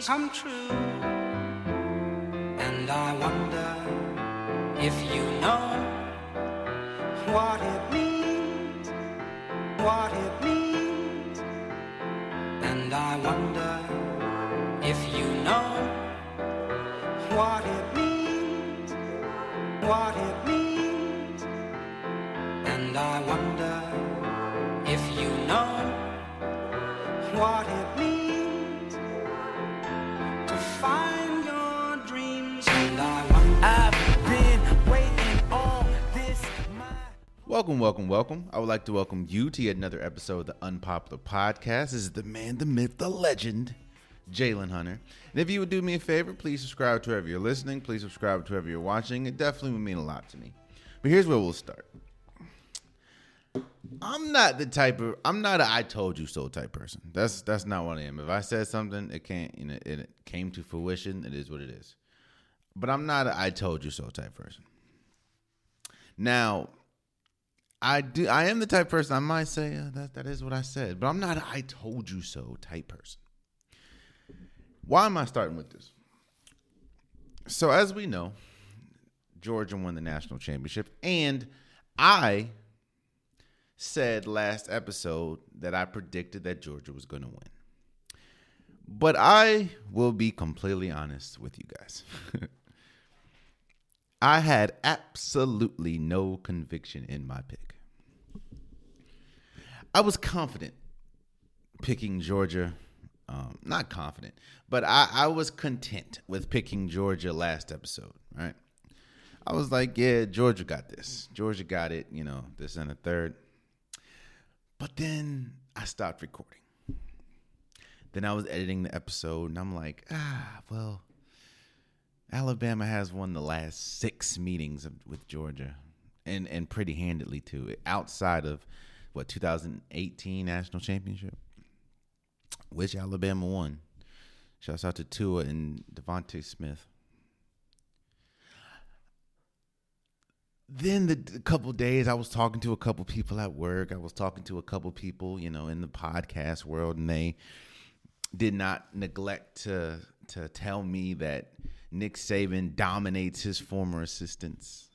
dreams come true. And I wonder if you know what it means, what it means. And I wonder if you know what it means, what it means. Welcome, welcome, welcome. I would like to welcome you to another episode of the Unpopular Podcast. This is the man, the myth, the legend, Jalen Hunter. And if you would do me a favor, please subscribe to wherever you're listening. Please subscribe to wherever you're watching. It definitely would mean a lot to me. But here's where we'll start. I'm not the type of I'm not a I told you so type person. That's that's not what I am. If I said something, it can't you know it came to fruition, it is what it is. But I'm not a I told you so type person. Now, I do. I am the type person I might say uh, that that is what I said, but I'm not. I told you so type person. Why am I starting with this? So as we know, Georgia won the national championship, and I said last episode that I predicted that Georgia was going to win. But I will be completely honest with you guys. I had absolutely no conviction in my pick. I was confident picking Georgia. Um, not confident, but I, I was content with picking Georgia last episode, right? I was like, yeah, Georgia got this. Georgia got it, you know, this and a third. But then I stopped recording. Then I was editing the episode, and I'm like, ah, well, Alabama has won the last six meetings of, with Georgia, and and pretty handedly too. Outside of what 2018 national championship, which Alabama won. Shouts out to Tua and DeVonta Smith. Then the, the couple days, I was talking to a couple people at work. I was talking to a couple people, you know, in the podcast world, and they did not neglect to to tell me that Nick Saban dominates his former assistants.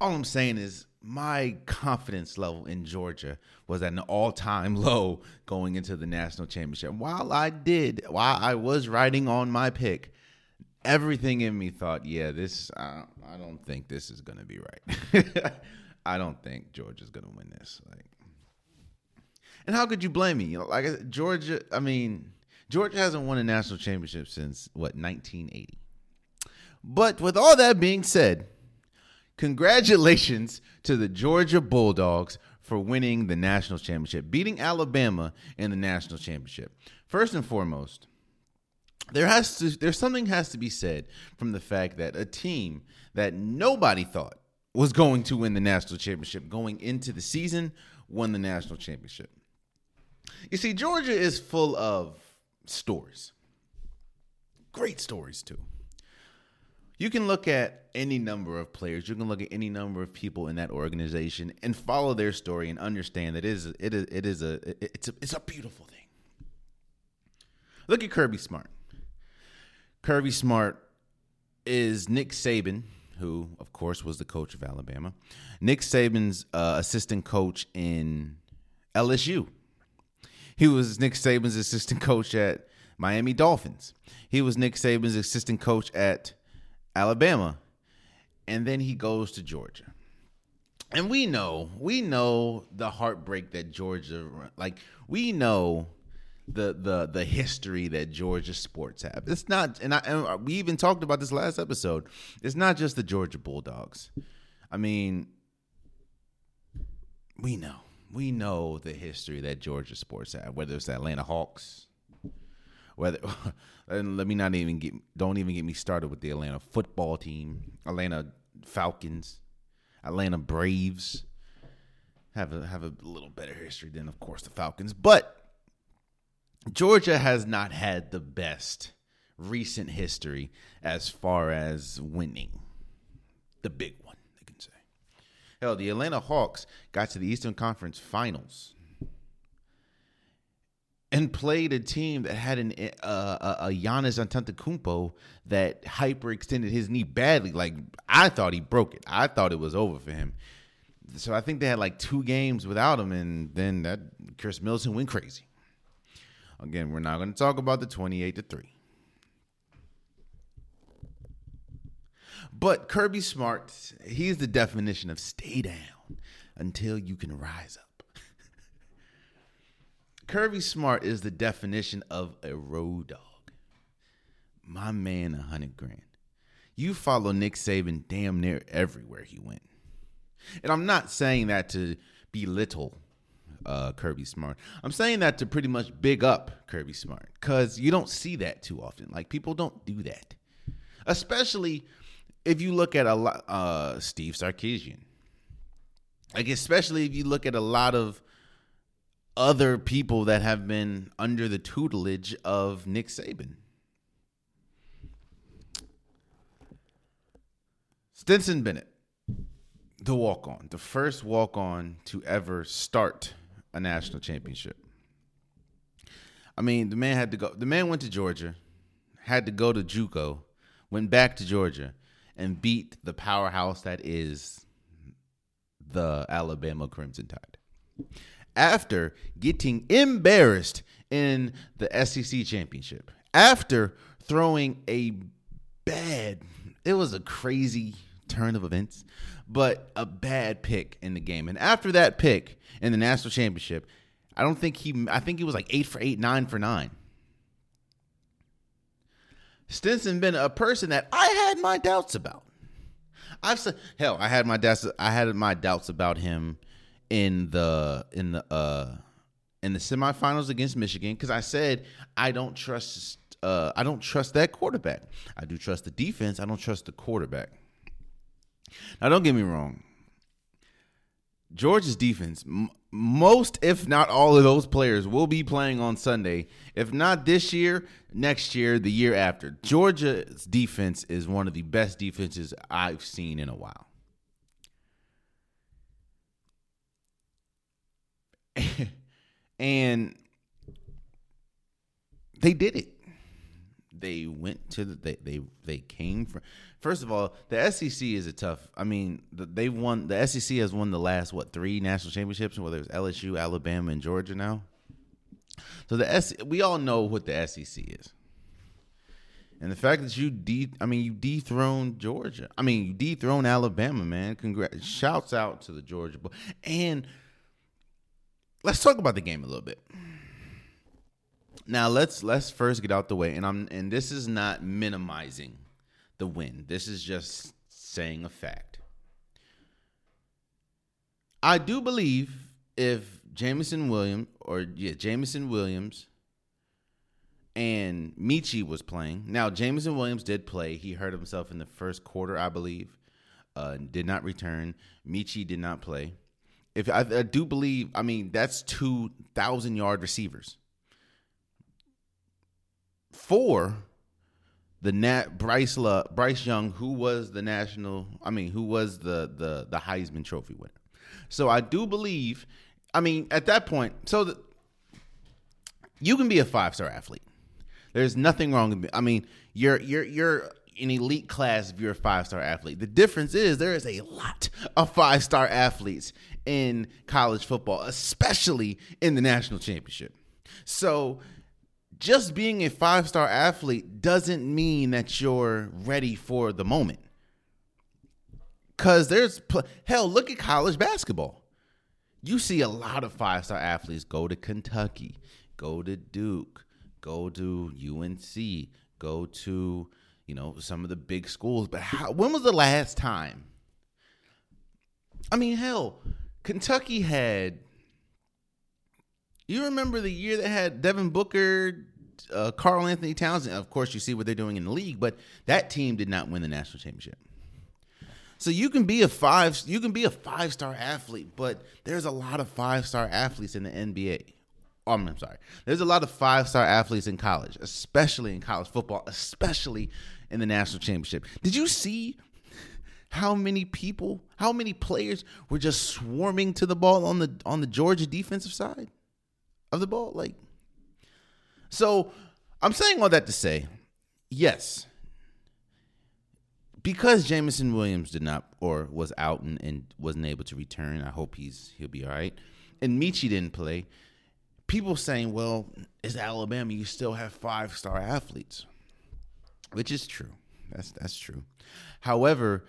All I'm saying is my confidence level in Georgia was at an all-time low going into the national championship. While I did, while I was riding on my pick, everything in me thought, yeah, this I, I don't think this is going to be right. I don't think Georgia's going to win this. Like and how could you blame me? Like Georgia, I mean, Georgia hasn't won a national championship since what 1980. But with all that being said, congratulations to the Georgia Bulldogs for winning the national championship, beating Alabama in the national championship. First and foremost, there has to there's something has to be said from the fact that a team that nobody thought was going to win the national championship going into the season won the national championship. You see, Georgia is full of stories. Great stories, too. You can look at any number of players, you can look at any number of people in that organization and follow their story and understand that it is it is it is a it's a it's a beautiful thing. Look at Kirby Smart. Kirby Smart is Nick Saban, who of course was the coach of Alabama. Nick Saban's uh, assistant coach in LSU. He was Nick Saban's assistant coach at Miami Dolphins. He was Nick Saban's assistant coach at Alabama. And then he goes to Georgia. And we know, we know the heartbreak that Georgia like we know the the the history that Georgia sports have. It's not and I and we even talked about this last episode. It's not just the Georgia Bulldogs. I mean, we know we know the history that Georgia sports have, whether it's the Atlanta Hawks, whether and let me not even get don't even get me started with the Atlanta football team, Atlanta Falcons, Atlanta Braves have a have a little better history than of course the Falcons, but Georgia has not had the best recent history as far as winning the big. Hell, the Atlanta Hawks got to the Eastern Conference Finals and played a team that had an uh, a Giannis Antetokounmpo that hyperextended his knee badly. Like I thought he broke it. I thought it was over for him. So I think they had like two games without him, and then that Khris Middleton went crazy. Again, we're not going to talk about the twenty-eight to three. But Kirby Smart, he's the definition of stay down until you can rise up. Kirby Smart is the definition of a road dog. My man, a hundred grand. You follow Nick Saban damn near everywhere he went. And I'm not saying that to belittle uh, Kirby Smart. I'm saying that to pretty much big up Kirby Smart because you don't see that too often. Like people don't do that, especially if you look at a lot, uh, Steve Sarkisian. Like especially if you look at a lot of other people that have been under the tutelage of Nick Saban. Stetson Bennett, the walk on, the first walk on to ever start a national championship. I mean, the man had to go. The man went to Georgia, had to go to JUCO, went back to Georgia, and beat the powerhouse that is the Alabama Crimson Tide after getting embarrassed in the SEC championship, after throwing a bad, it was a crazy turn of events, but a bad pick in the game. And after that pick in the national championship, I don't think he, I think he was like eight for eight, nine for nine. Stetson been a person that I had my doubts about. I've said, hell, I had my doubts. I had my doubts about him in the in the uh in the semifinals against Michigan because I said I don't trust uh I don't trust that quarterback. I do trust the defense. I don't trust the quarterback. Now don't get me wrong. Georgia's defense, most if not all of those players will be playing on Sunday. If not this year, next year, the year after. Georgia's defense is one of the best defenses I've seen in a while. and they did it. They went to the they they they came from. First of all, the SEC is a tough. I mean, they won. The SEC has won the last what three national championships, whether it's LSU, Alabama, and Georgia now. So the S we all know what the SEC is. And the fact that you de I mean you dethroned Georgia. I mean you dethroned Alabama, man. Congrats. Shouts out to the Georgia boy. And let's talk about the game a little bit. Now let's let's first get out the way, and I'm and this is not minimizing the win. This is just saying a fact. I do believe if Jameson Williams or yeah Jameson Williams and Metchie was playing. Now Jameson Williams did play. He hurt himself in the first quarter, I believe. Uh, did not return. Metchie did not play. If I, I do believe, I mean that's two thousand yard receivers. For the Nat Bryce Love, Bryce Young, who was the national, I mean, who was the the the Heisman Trophy winner. So I do believe, I mean, at that point, so that you can be a five star athlete. There's nothing wrong with me. I mean, you're you're you're an elite class if you're a five star athlete. The difference is there is a lot of five star athletes in college football, especially in the national championship. So, just being a five star athlete doesn't mean that you're ready for the moment. Because there's, hell, look at college basketball. You see a lot of five star athletes go to Kentucky, go to Duke, go to UNC, go to, you know, some of the big schools. But how, when was the last time? I mean, hell, Kentucky had. You remember the year they had Devin Booker, uh, Karl-Anthony Towns. Of course, you see what they're doing in the league, but that team did not win the national championship. So you can be a five, you can be a five star athlete, but there's a lot of five star athletes in the NBA. Oh, I'm sorry. There's a lot of five star athletes in college, especially in college football, especially in the national championship. Did you see how many people, how many players were just swarming to the ball on the on the Georgia defensive side of the ball? Like So I'm saying all that to say, yes, because Jameson Williams did not or was out and, and wasn't able to return. I hope he's he'll be all right. And Metchie didn't play. People saying, "Well, is Alabama? You still have five star athletes," which is true. That's that's true. However,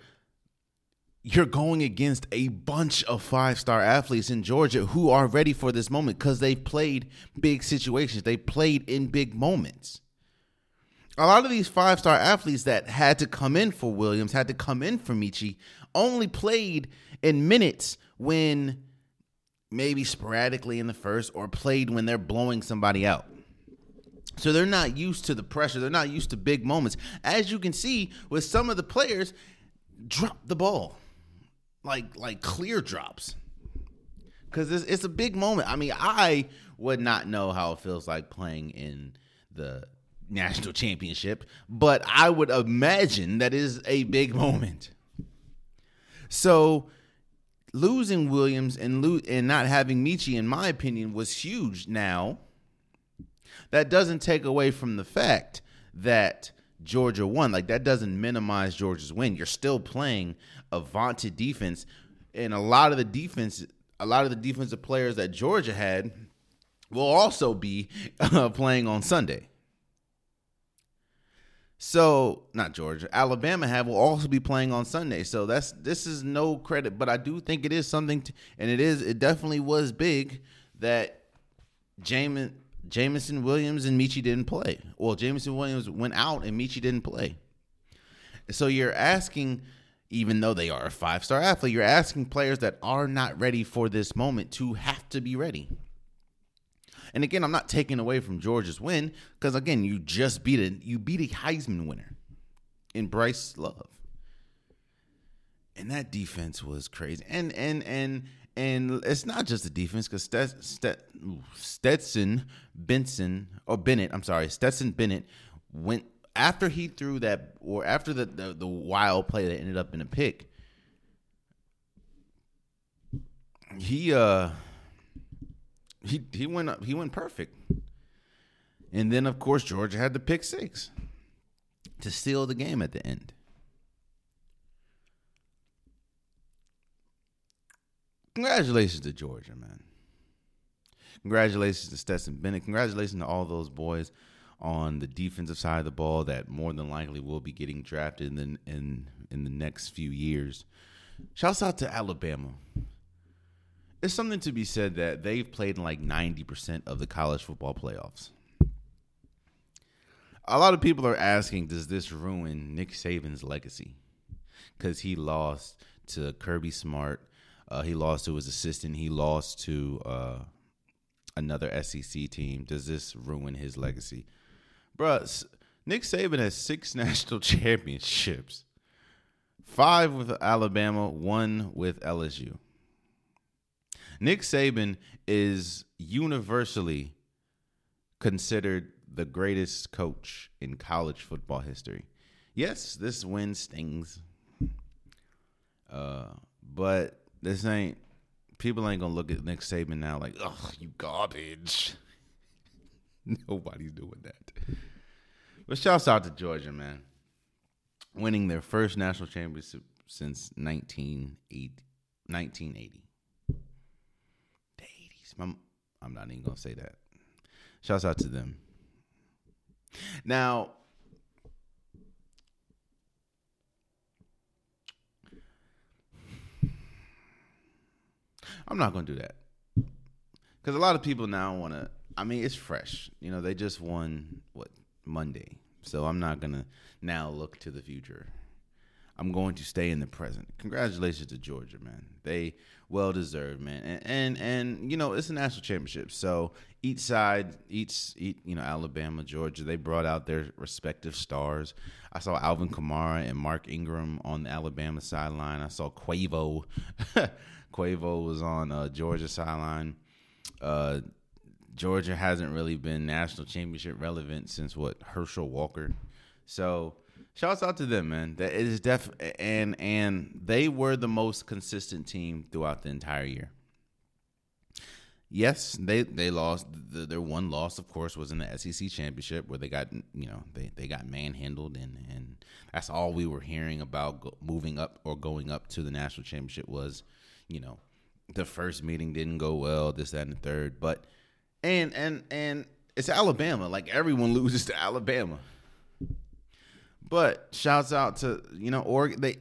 you're going against a bunch of five star athletes in Georgia who are ready for this moment because they've played big situations. They played in big moments. A lot of these five star athletes that had to come in for Williams, had to come in for Metchie, only played in minutes when maybe sporadically in the first or played when they're blowing somebody out. So they're not used to the pressure. They're not used to big moments. As you can see with some of the players, drop the ball like like clear drops because it's, it's a big moment. I mean, I would not know how it feels like playing in the national championship, but I would imagine that is a big moment. So losing Williams and lo- and not having Metchie, in my opinion, was huge. Now that doesn't take away from the fact that Georgia won. Like that doesn't minimize Georgia's win. You're still playing a vaunted defense, and a lot of the defense, a lot of the defensive players that Georgia had, will also be uh, playing on Sunday. So not Georgia, Alabama have will also be playing on Sunday. So that's this is no credit, but I do think it is something, to, and it is it definitely was big that Jamin Jameson Williams and Metchie didn't play. Well, Jameson Williams went out and Metchie didn't play. So you're asking, even though they are a five star athlete, you're asking players that are not ready for this moment to have to be ready. And again, I'm not taking away from Georgia's win because again, you just beat it. You beat a Heisman winner in Bryce Love, and that defense was crazy. And and and and it's not just the defense because Stetson Benson or Bennett, I'm sorry, Stetson Bennett went after he threw that or after the, the, the wild play that ended up in a pick. He uh he he went up he went perfect. And then of course Georgia had the pick six to steal the game at the end. Congratulations to Georgia, man. Congratulations to Stetson Bennett. Congratulations to all those boys on the defensive side of the ball that more than likely will be getting drafted in in in the next few years. Shouts out to Alabama. It's something to be said that they've played in like 90% of the college football playoffs. A lot of people are asking, does this ruin Nick Saban's legacy? Because he lost to Kirby Smart. Uh, he lost to his assistant. He lost to uh, another SEC team. Does this ruin his legacy? Bruh, Nick Saban has six national championships five with Alabama, one with LSU. Nick Saban is universally considered the greatest coach in college football history. Yes, this win stings. Uh, but this ain't people ain't gonna look at Nick Saban now like, oh, you garbage. Nobody's doing that. But shouts out to Georgia, man. Winning their first national championship since 1980. 1980. The 80s. I'm, I'm not even going to say that. Shouts out to them. Now, I'm not going to do that. Because a lot of people now want to, I mean, it's fresh. You know, they just won, what, Monday. So I'm not going to now look to the future. I'm going to stay in the present. Congratulations to Georgia, man. They well deserved, man. And, and and, you know it's a national championship, so each side, each, each you know Alabama, Georgia, they brought out their respective stars. I saw Alvin Kamara and Mark Ingram on the Alabama sideline. I saw Quavo. Quavo was on uh, Georgia sideline. Uh, Georgia hasn't really been national championship relevant since what Herschel Walker. So shouts out to them, man. That is def and and they were the most consistent team throughout the entire year. yes, they they lost. The, their one loss, of course, was in the SEC championship where they got you know they they got manhandled, and and that's all we were hearing about go, moving up or going up to the national championship was, you know, the first meeting didn't go well, this that and the third, but and and and it's Alabama, like everyone loses to Alabama. But shouts out to you know Oregon. They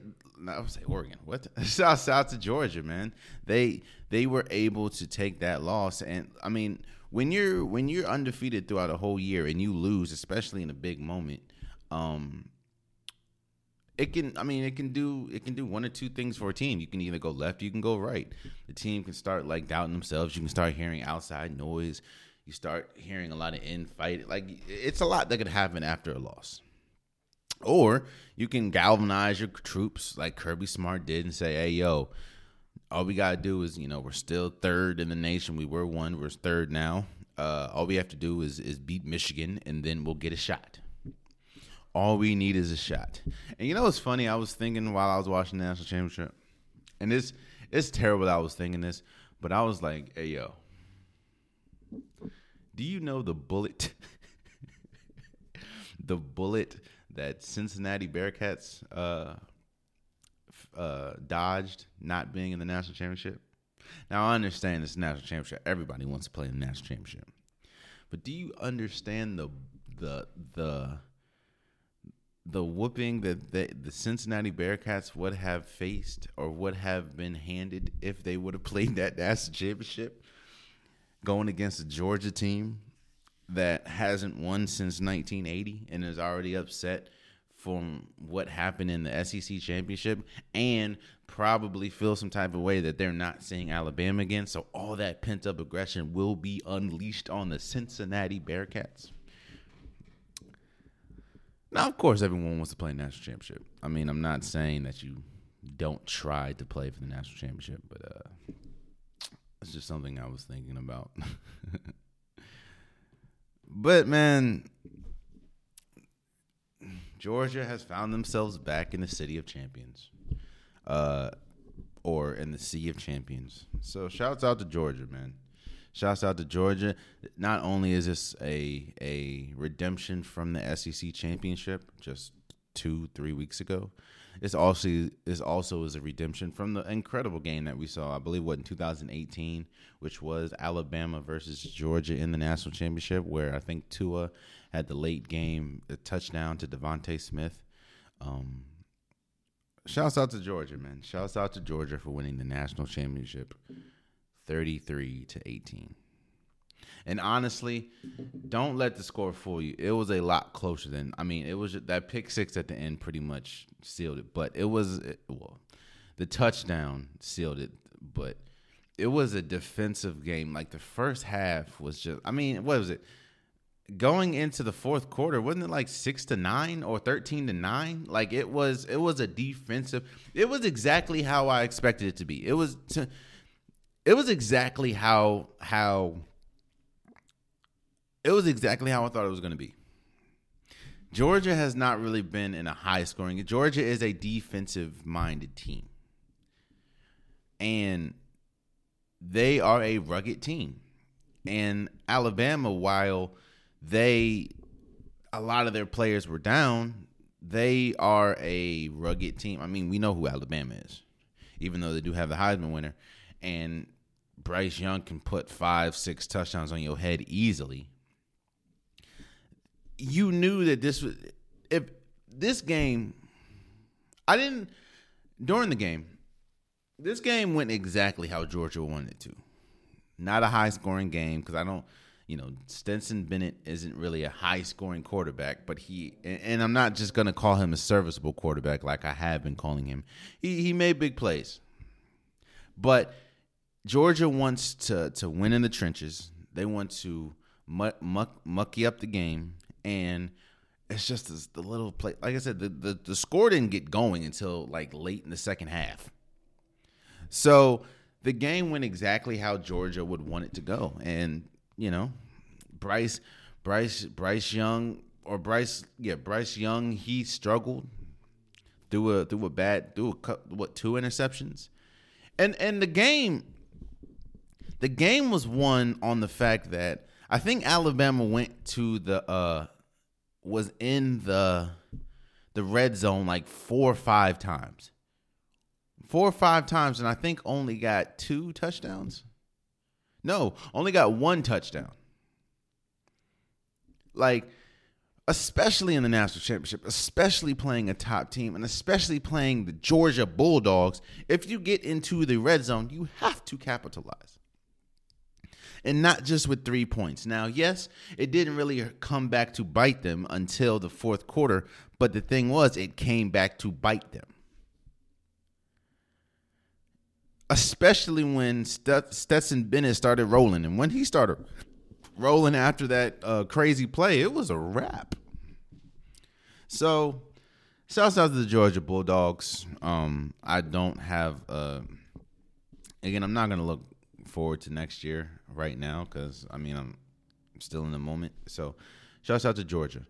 I would say Oregon. What? Shouts out to Georgia, man. They they were able to take that loss, and I mean, when you're when you're undefeated throughout a whole year and you lose, especially in a big moment, um, it can. I mean, it can do it can do one or two things for a team. You can either go left, you can go right. The team can start like doubting themselves. You can start hearing outside noise. You start hearing a lot of infight. Like it's a lot that could happen after a loss. Or you can galvanize your troops like Kirby Smart did and say, hey, yo, all we got to do is, you know, we're still third in the nation. We were one, we're third now. Uh, all we have to do is, is beat Michigan and then we'll get a shot. All we need is a shot. And you know what's funny? I was thinking while I was watching the national championship, and it's it's terrible that I was thinking this, but I was like, hey yo, do you know the bullet the bullet that Cincinnati Bearcats uh, uh, dodged not being in the national championship. Now I understand this national championship. Everybody wants to play in the national championship, but do you understand the the the the whooping that the, the Cincinnati Bearcats would have faced or would have been handed if they would have played that national championship going against a Georgia team that hasn't won since 1980 and is already upset from what happened in the SEC championship and probably feel some type of way that they're not seeing Alabama again. So all that pent up aggression will be unleashed on the Cincinnati Bearcats. Now, of course, everyone wants to play national championship. I mean, I'm not saying that you don't try to play for the national championship, but uh, it's just something I was thinking about. But man, Georgia has found themselves back in the city of champions, uh, or in the sea of champions. So shouts out to Georgia, man. Shouts out to Georgia. Not only is this a a redemption from the SEC championship just two three weeks ago, it's also is also is a redemption from the incredible game that we saw. I believe what in 2018, which was Alabama versus Georgia in the national championship, where I think Tua had the late game a touchdown to DeVonta Smith. Um, shouts out to Georgia, man. Shouts out to Georgia for winning the national championship, 33 to 18. And honestly, don't let the score fool you. It was a lot closer than I mean, it was that pick six at the end pretty much sealed it. But it was well, the touchdown sealed it. But it was a defensive game. Like the first half was just. I mean, what was it? Going into the fourth quarter, wasn't it like six to nine or thirteen to nine? Like it was. It was a defensive. It was exactly how I expected it to be. It was. To, it was exactly how how it was exactly how I thought it was going to be. Georgia has not really been in a high scoring. Georgia is a defensive minded team. And they are a rugged team. And Alabama, while they a lot of their players were down, they are a rugged team. I mean, we know who Alabama is, even though they do have the Heisman winner. And Bryce Young can put five, six touchdowns on your head easily you knew that this was if this game I didn't during the game this game went exactly how Georgia wanted it to. Not a high scoring game because I don't you know, Stetson Bennett isn't really a high scoring quarterback, but he and I'm not just gonna call him a serviceable quarterback like I have been calling him. He he made big plays. But Georgia wants to to win in the trenches. They want to muck, muck mucky up the game and it's just this, the little play. Like I said, the, the the score didn't get going until like late in the second half. So the game went exactly how Georgia would want it to go, and you know, Bryce, Bryce, Bryce Young or Bryce, yeah, Bryce Young, he struggled through a through a bad through a what two interceptions, and and the game, the game was won on the fact that I think Alabama went to the uh was in the the red zone like four or five times. Four or five times, and I think only got two touchdowns. No, only got one touchdown. Like, especially in the national championship, especially playing a top team, and especially playing the Georgia Bulldogs, if you get into the red zone, you have to capitalize and not just with three points. Now, yes, it didn't really come back to bite them until the fourth quarter, but the thing was, it came back to bite them. Especially when Stetson Bennett started rolling. And when he started rolling after that uh, crazy play, it was a wrap. So, shouts out to the Georgia Bulldogs. Um, I don't have, uh, again, I'm not going to look forward to next year right now because I mean I'm still in the moment. So, shouts out to Georgia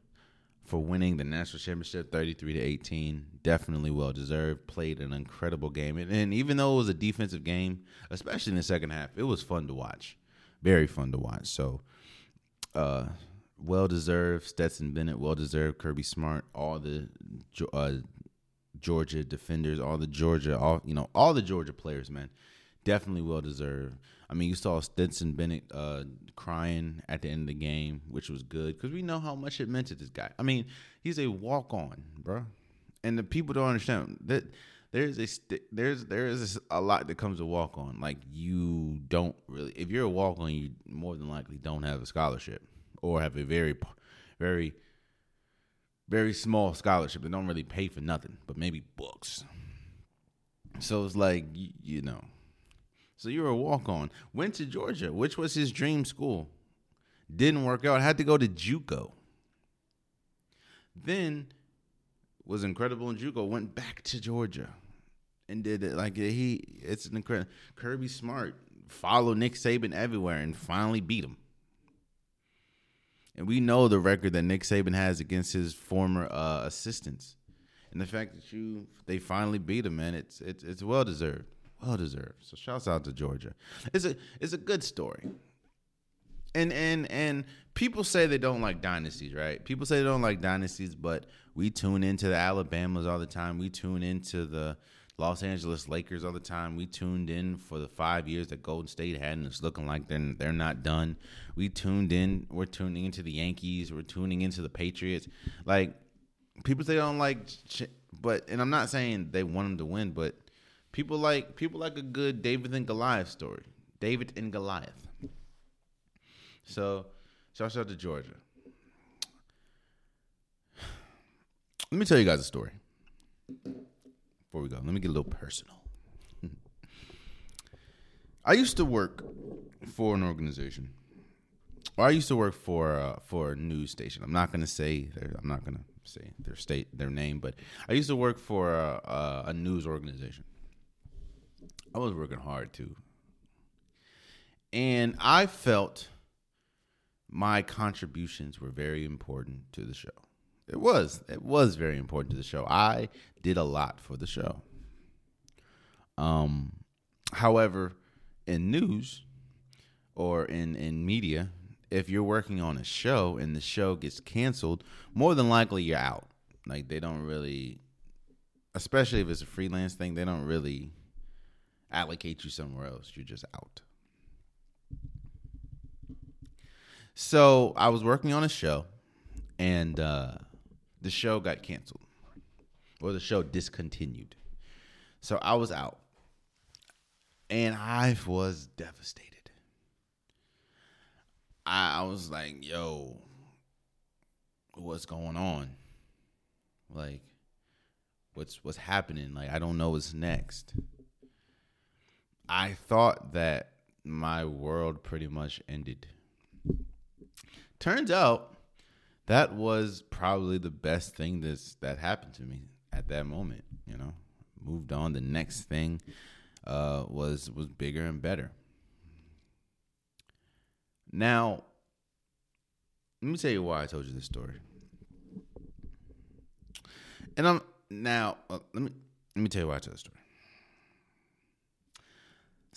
for winning the national championship 33 to 18 definitely well deserved. Played an incredible game. And, and, even though it was a defensive game especially in the second half it was fun to watch. Very fun to watch. So uh well deserved. Stetson bennett well deserved. Kirby smart all the uh, georgia defenders all the georgia all you know all the georgia players man definitely well deserved I mean, you saw Stetson Bennett uh, crying at the end of the game, which was good because we know how much it meant to this guy. I mean, he's a walk on, bro, and the people don't understand that there's a there's there is a lot that comes to walk on. Like you don't really, if you're a walk on, you more than likely don't have a scholarship or have a very, very, very small scholarship that don't really pay for nothing, but maybe books. So it's like you, you know so you were a walk on. Went to Georgia, which was his dream school. Didn't work out. Had to go to JUCO. Then was incredible in JUCO. Went back to Georgia and did it like he. It's an incredible. Kirby Smart followed Nick Saban everywhere and finally beat him. And we know the record that Nick Saban has against his former uh, assistants, and the fact that you they finally beat him, man, it's it's it's well deserved well deserved. So shouts out to Georgia. It's a it's a good story. And and and people say they don't like dynasties, right? People say they don't like dynasties, but we tune into the Alabamas all the time. We tune into the Los Angeles Lakers all the time. We tuned in for the five years that Golden State had, and it's looking like they're they're not done. We tuned in. We're tuning into the Yankees. We're tuning into the Patriots. Like people say they don't like, but and I'm not saying they want them to win, but People like people like a good David and Goliath story. David and Goliath. So, shout out to Georgia. Let me tell you guys a story. Before we go, let me get a little personal. I used to work for an organization. Or I used to work for uh, for a news station. I'm not gonna say I'm not gonna say their state their name, but I used to work for a, a news organization. I was working hard too. And I felt my contributions were very important to the show. It was. It was very important to the show. I did a lot for the show. Um however, in news or in in media, if you're working on a show and the show gets canceled, more than likely you're out. Like they don't really especially if it's a freelance thing, they don't really allocate you somewhere else. You're just out. So I was working on a show, and uh, the show got canceled, or the show discontinued. So I was out, and I was devastated. I, I was like, "Yo, what's going on? Like, what's what's happening? Like, I don't know what's next." I thought that my world pretty much ended. Turns out that was probably the best thing that's that happened to me at that moment, you know. Moved on. The next thing uh, was was bigger and better. Now, let me tell you why I told you this story. And I'm now uh, let me let me tell you why I told the story.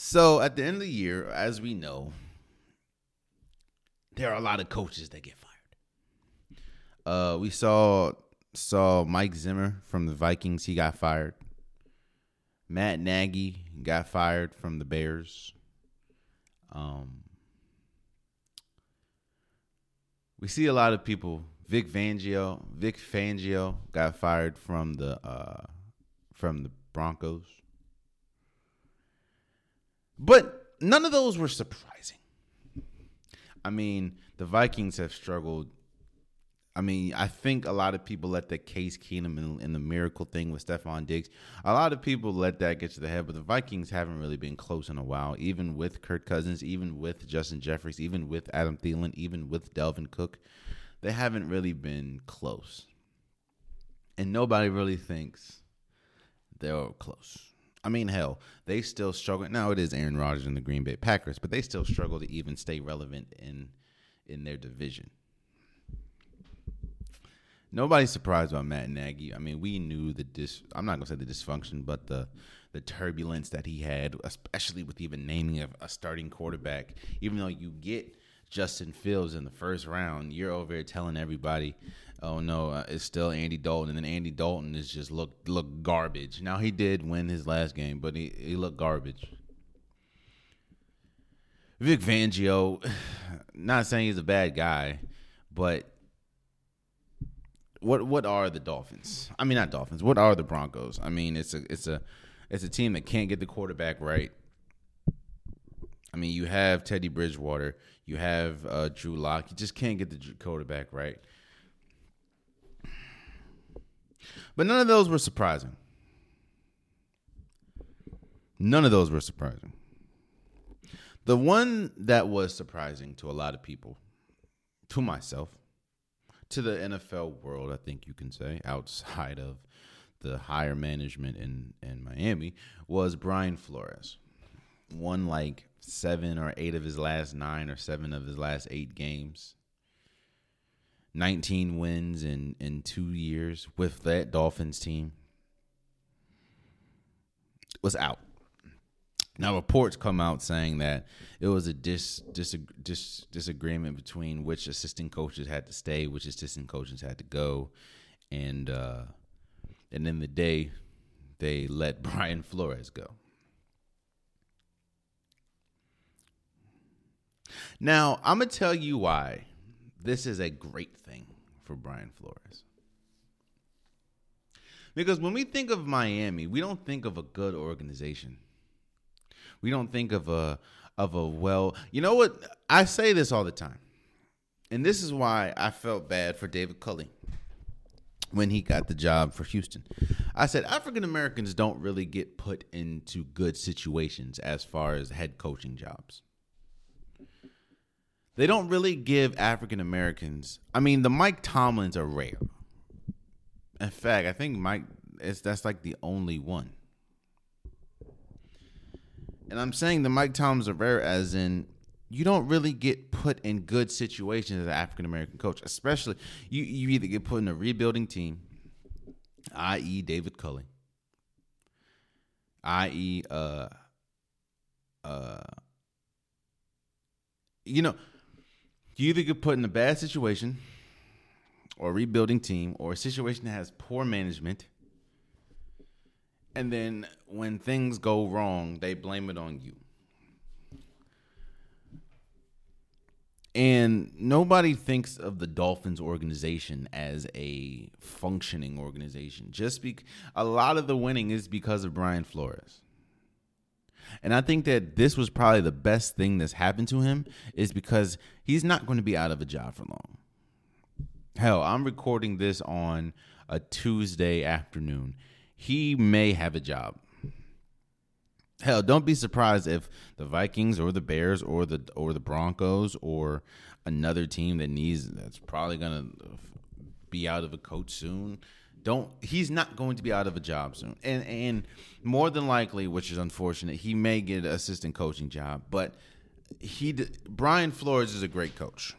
So at the end of the year, as we know, there are a lot of coaches that get fired. Uh, we saw saw Mike Zimmer from the Vikings. He got fired. Matt Nagy got fired from the Bears. Um, we see a lot of people. Vic Fangio, Vic Fangio got fired from the uh, from the Broncos. But none of those were surprising. I mean, the Vikings have struggled. I mean, I think a lot of people let the Case Keenum and, the miracle thing with Stefon Diggs. A lot of people let that get to the head, but the Vikings haven't really been close in a while. Even with Kirk Cousins, even with Justin Jeffries, even with Adam Thielen, even with Dalvin Cook, they haven't really been close. And nobody really thinks they're close. I mean, hell, they still struggle. Now it is Aaron Rodgers and the Green Bay Packers, but they still struggle to even stay relevant in in their division. Nobody's surprised about Matt Nagy. I mean, we knew the dis. I'm not gonna say the dysfunction, but the the turbulence that he had, especially with even naming a, a starting quarterback. Even though you get Justin Fields in the first round, you're over here telling everybody, "Oh no, uh, it's still Andy Dalton," and then Andy Dalton is just look look garbage. Now he did win his last game, but he he looked garbage. Vic Fangio, not saying he's a bad guy, but what what are the Dolphins? I mean, not Dolphins. What are the Broncos? I mean, it's a it's a it's a team that can't get the quarterback right. I mean, you have Teddy Bridgewater, you have uh, Drew Lock. You just can't get the quarterback right. But none of those were surprising. None of those were surprising. The one that was surprising to a lot of people, to myself, to the NFL world, I think you can say, outside of the higher management in, in Miami, was Brian Flores. Won like seven or eight of his last nine or seven of his last eight games. 19 wins in, in two years with that Dolphins team. Was out. Now reports come out saying that it was a dis, dis, dis, disagreement between which assistant coaches had to stay, which assistant coaches had to go, and uh, and in the day they let Brian Flores go. Now, I'm to tell you why this is a great thing for Brian Flores. Because when we think of Miami, we don't think of a good organization. We don't think of a of a well, you know what? I say this all the time. And this is why I felt bad for David Culley when he got the job for Houston. I said African Americans don't really get put into good situations as far as head coaching jobs they don't really give African Americans. I mean, the Mike Tomlins are rare. In fact, I think Mike is that's like the only one. And I'm saying the Mike Tomlins are rare, as in you don't really get put in good situations as an African American coach, especially you you either get put in a rebuilding team, i.e. David Culley, i.e. uh uh you know you either get put in a bad situation or rebuilding team or a situation that has poor management. And then when things go wrong, they blame it on you. And nobody thinks of the Dolphins organization as a functioning organization. Just be a lot of the winning is because of Brian Flores. And I think that this was probably the best thing that's happened to him is because he's not going to be out of a job for long. Hell, I'm recording this on a Tuesday afternoon. He may have a job. Hell, don't be surprised if the Vikings or the Bears or the or the Broncos or another team that needs that's probably gonna be out of a coach soon don't he's not going to be out of a job soon. And and more than likely which is unfortunate he may get an assistant coaching job but he brian flores is a great coach.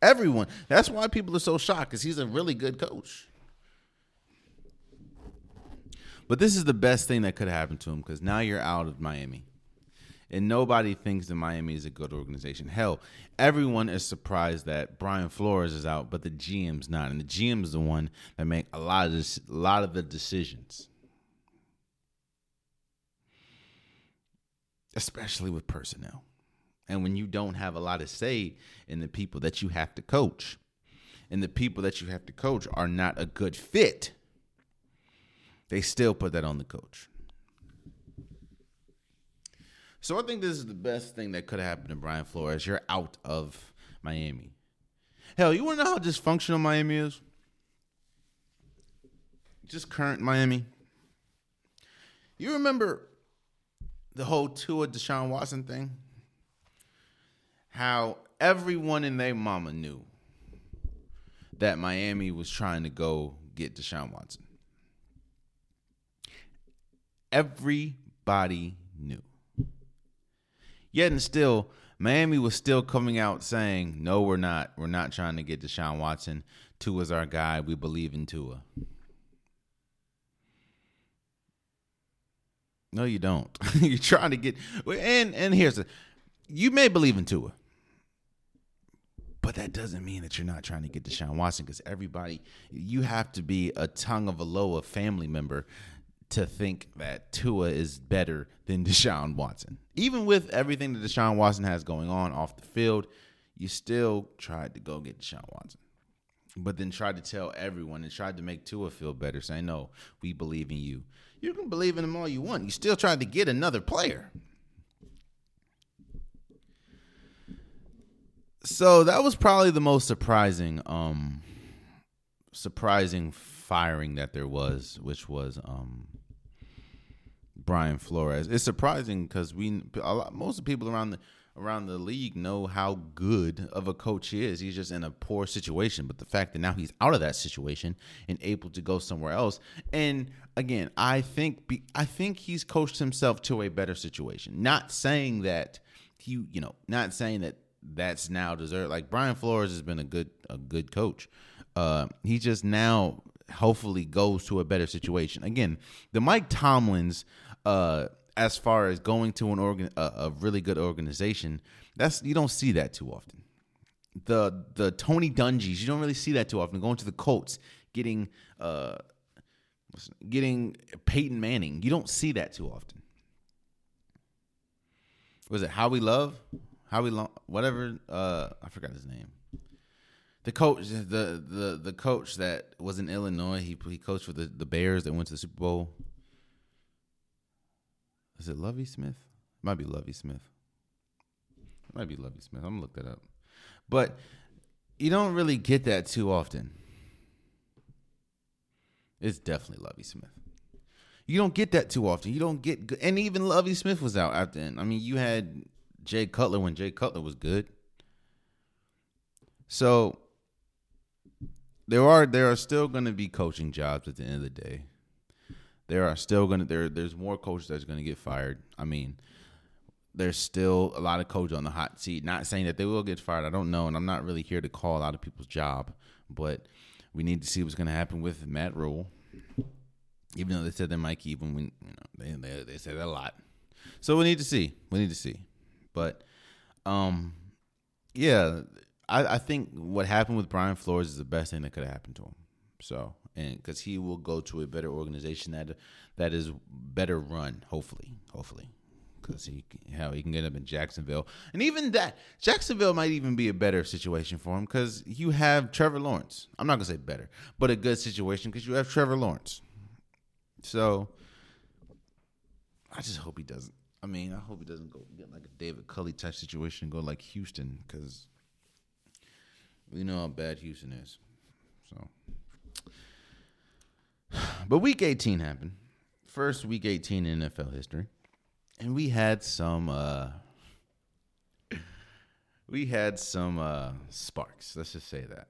Everyone that's why people are so shocked because he's a really good coach. But this is the best thing that could happen to him because now you're out of Miami. And nobody thinks that Miami is a good organization. Hell, everyone is surprised that Brian Flores is out, but the GM's not. And the GM's the one that make a lot of this, a lot of the decisions. Especially with personnel. And when you don't have a lot of say in the people that you have to coach, and the people that you have to coach are not a good fit, they still put that on the coach. So I think this is the best thing that could have happened to Brian Flores. You're out of Miami. Hell, you want to know how dysfunctional Miami is? Just current Miami. You remember the whole Tua Deshaun Watson thing? How everyone and their mama knew that Miami was trying to go get Deshaun Watson. Everybody knew. Yet and still, Miami was still coming out saying, "No, we're not. We're not trying to get Deshaun Watson. Tua's our guy. We believe in Tua." No, you don't. You're trying to get and and here's the you may believe in Tua. But that doesn't mean that you're not trying to get Deshaun Watson because everybody, you have to be a Tagovailoa family member to think that Tua is better than Deshaun Watson. Even with everything that Deshaun Watson has going on off the field, you still tried to go get Deshaun Watson. But then tried to tell everyone and tried to make Tua feel better, saying, No, we believe in you. You can believe in him all you want. You still tried to get another player. So that was probably the most surprising um surprising firing that there was, which was um Brian Flores. It's surprising because we lot, most of people around the around the league know how good of a coach he is. He's just in a poor situation, but the fact that now he's out of that situation and able to go somewhere else, and again, I think I think he's coached himself to a better situation. Not saying that he, you know, not saying that that's now deserved. Like Brian Flores has been a good a good coach. Uh, he just now hopefully goes to a better situation. Again, the Mike Tomlins uh, as far as going to an organ a, a really good organization, that's you don't see that too often. The the Tony Dungys, you don't really see that too often. Going to the Colts, getting uh, getting Peyton Manning, you don't see that too often. Was it Howie Love? Howie Long, whatever. Uh, I forgot his name. The coach, the the the coach that was in Illinois, he he coached for the the Bears that went to the Super Bowl. Is it Lovie Smith? It might be Lovie Smith. It might be Lovie Smith. I'm gonna look that up. But you don't really get that too often. It's definitely Lovie Smith. You don't get that too often. You don't get, and even Lovie Smith was out after. I mean, you had Jay Cutler when Jay Cutler was good. So there are there are still going to be coaching jobs at the end of the day there are still to there there's more coaches that's to get fired. I mean, there's still a lot of coaches on the hot seat. Not saying that they will get fired. I don't know, and I'm not really here to call out of people's job, but we need to see what's to happen with Matt Rhule. Even though they said they might keep him, we, you know, they, they they said that a lot. So we need to see. We need to see. But um, yeah, I, I think what happened with Brian Flores is the best thing that could have happened to him. So and because he will go to a better organization that that is better run. Hopefully, hopefully, because he how he can get up in Jacksonville, and even that Jacksonville might even be a better situation for him because you have Trevor Lawrence. I'm not gonna say better, but a good situation because you have Trevor Lawrence. So I just hope he doesn't. I mean, I hope he doesn't go get like a David Culley type situation, go like Houston, because we know how bad Houston is. So but week 18 happened. First week 18 in NFL history. And we had some uh we had some uh sparks. Let's just say that.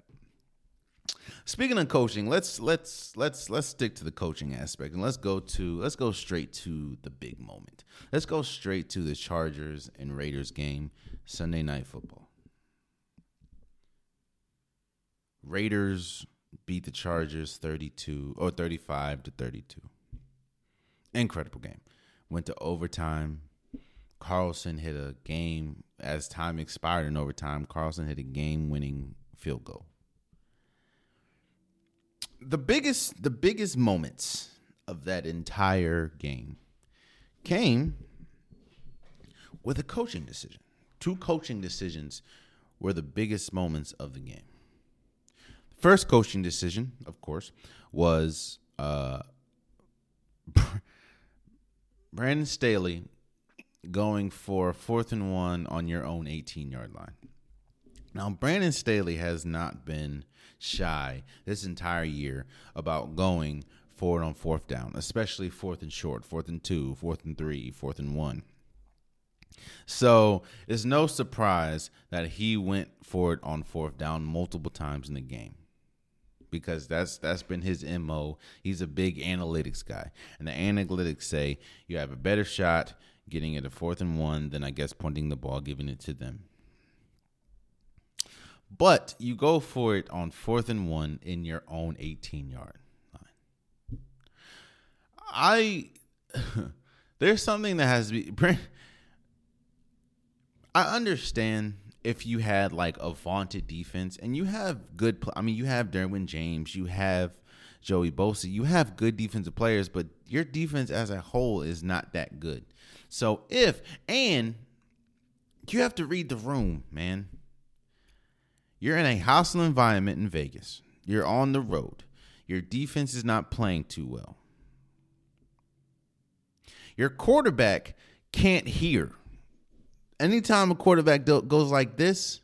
Speaking of coaching, let's let's let's let's stick to the coaching aspect and let's go to let's go straight to the big moment. Let's go straight to the Chargers and Raiders game, Sunday night football. Raiders beat the Chargers 32 or 35 to 32. Incredible game. Went to overtime. Carlson hit a game as time expired in overtime. Carlson hit a game winning field goal. The biggest the biggest moments of that entire game came with a coaching decision. Two coaching decisions were the biggest moments of the game. First coaching decision, of course, was uh, Brandon Staley going for fourth and one on your own 18 yard line. Now, Brandon Staley has not been shy this entire year about going forward on fourth down, especially fourth and short, fourth and two, fourth and three, fourth and one. So it's no surprise that he went for it on fourth down multiple times in the game because that's that's been his mo. He's a big analytics guy, and the analytics say you have a better shot getting it a fourth and one than I guess punting the ball, giving it to them. But you go for it on fourth and one in your own 18 yard line. I there's something that has to be. I understand if you had like a vaunted defense and you have good, I mean, you have Derwin James, you have Joey Bosa, you have good defensive players, but your defense as a whole is not that good. So if, and you have to read the room, man. You're in a hostile environment in Vegas. You're on the road. Your defense is not playing too well. Your quarterback can't hear anytime a quarterback do- goes like this,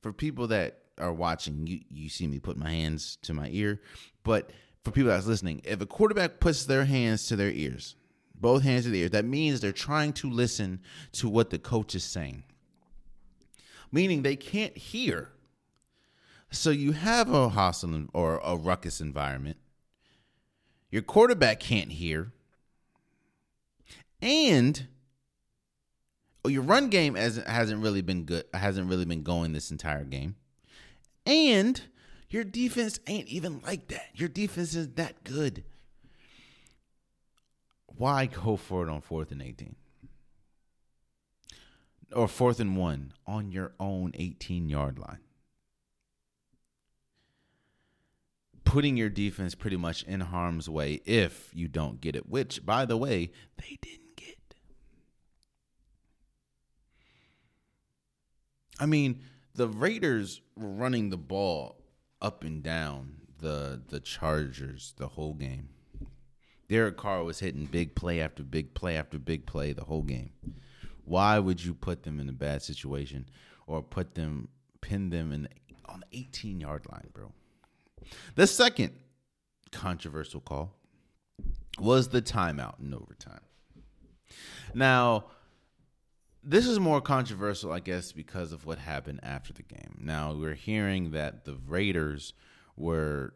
for people that are watching, you, you see me put my hands to my ear, but for people that's listening, if a quarterback puts their hands to their ears, both hands to the ears, that means they're trying to listen to what the coach is saying, meaning they can't hear. So you have a hostile or a ruckus environment. Your quarterback can't hear. And your run game hasn't really been good. Hasn't really been going this entire game, and your defense ain't even like that. Your defense is that good. Why go for it on fourth and eighteen? Or fourth and one on your own 18 yard line. Putting your defense pretty much in harm's way if you don't get it, which, by the way, they didn't I mean, the Raiders were running the ball up and down the the Chargers the whole game. Derek Carr was hitting big play after big play after big play the whole game. Why would you put them in a bad situation or put them pin them in on the 18 yard line, bro? The second controversial call was the timeout in overtime. Now, this is more controversial, I guess, because of what happened after the game. Now we're hearing that the Raiders were.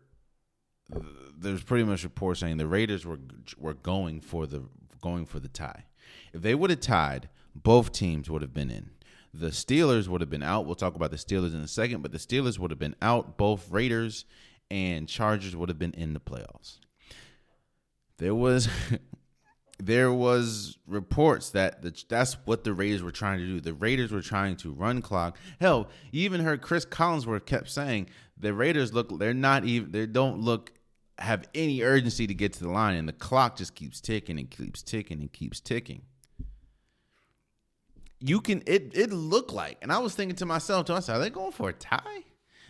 There's pretty much reports saying the Raiders were were going for the going for the tie. If they would have tied, both teams would have been in. The Steelers would have been out. We'll talk about the Steelers in a second, but the Steelers would have been out. Both Raiders and Chargers would have been in the playoffs. There was there was reports that the, that's what the Raiders were trying to do. The Raiders were trying to run clock. Hell, you even heard Chris Collinsworth kept saying the Raiders look they're not even they don't look have any urgency to get to the line and the clock just keeps ticking and keeps ticking and keeps ticking. You can it it looked like and I was thinking to myself, to myself, are they going for a tie?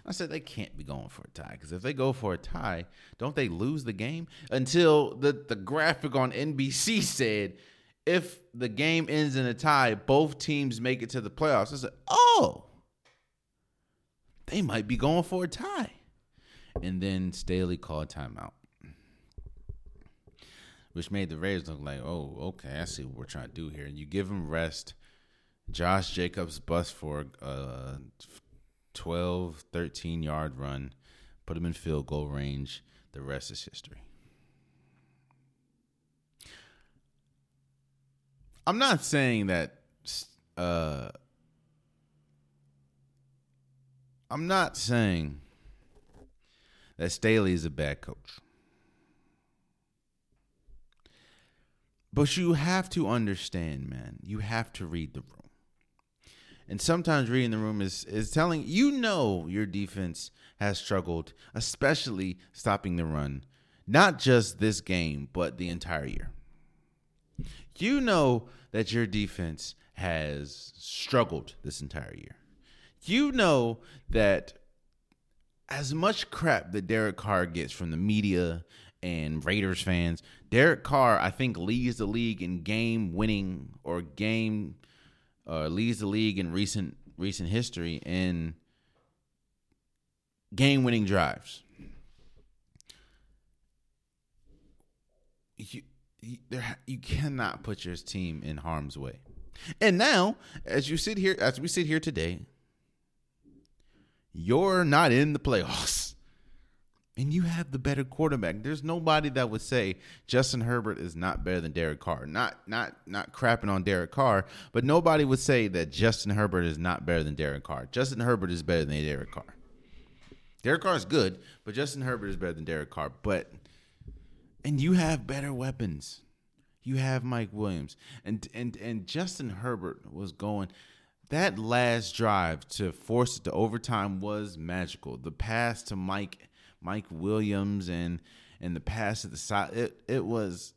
I said they can't be going for a tie because if they go for a tie, don't they lose the game? Until the the graphic on NBC said if the game ends in a tie, both teams make it to the playoffs. I said, oh, they might be going for a tie. And then Staley called timeout, which made the Raiders look like, oh, okay, I see what we're trying to do here. And you give them rest. Josh Jacobs bust for uh, 12, 13 yard run, put him in field goal range. The rest is history. I'm not saying that. Uh, I'm not saying that Staley is a bad coach. But you have to understand, man. You have to read the room. And sometimes reading the room is is telling you know your defense has struggled, especially stopping the run, not just this game, but the entire year. You know that your defense has struggled this entire year. You know that as much crap that Derek Carr gets from the media and Raiders fans, Derek Carr, I think, leads the league in game winning or game uh, leads the league in recent recent history in game winning drives. You, you, there, you cannot put your team in harm's way. And now, as you sit here, as we sit here today, you're not in the playoffs. And you have the better quarterback. There's nobody that would say Justin Herbert is not better than Derek Carr. Not not not crapping on Derek Carr, but nobody would say that Justin Herbert is not better than Derek Carr. Justin Herbert is better than Derek Carr. Derek Carr is good, but Justin Herbert is better than Derek Carr. But and you have better weapons. You have Mike Williams. And and and Justin Herbert was going that last drive to force it to overtime was magical. The pass to Mike Mike Williams and and the pass at the side it it was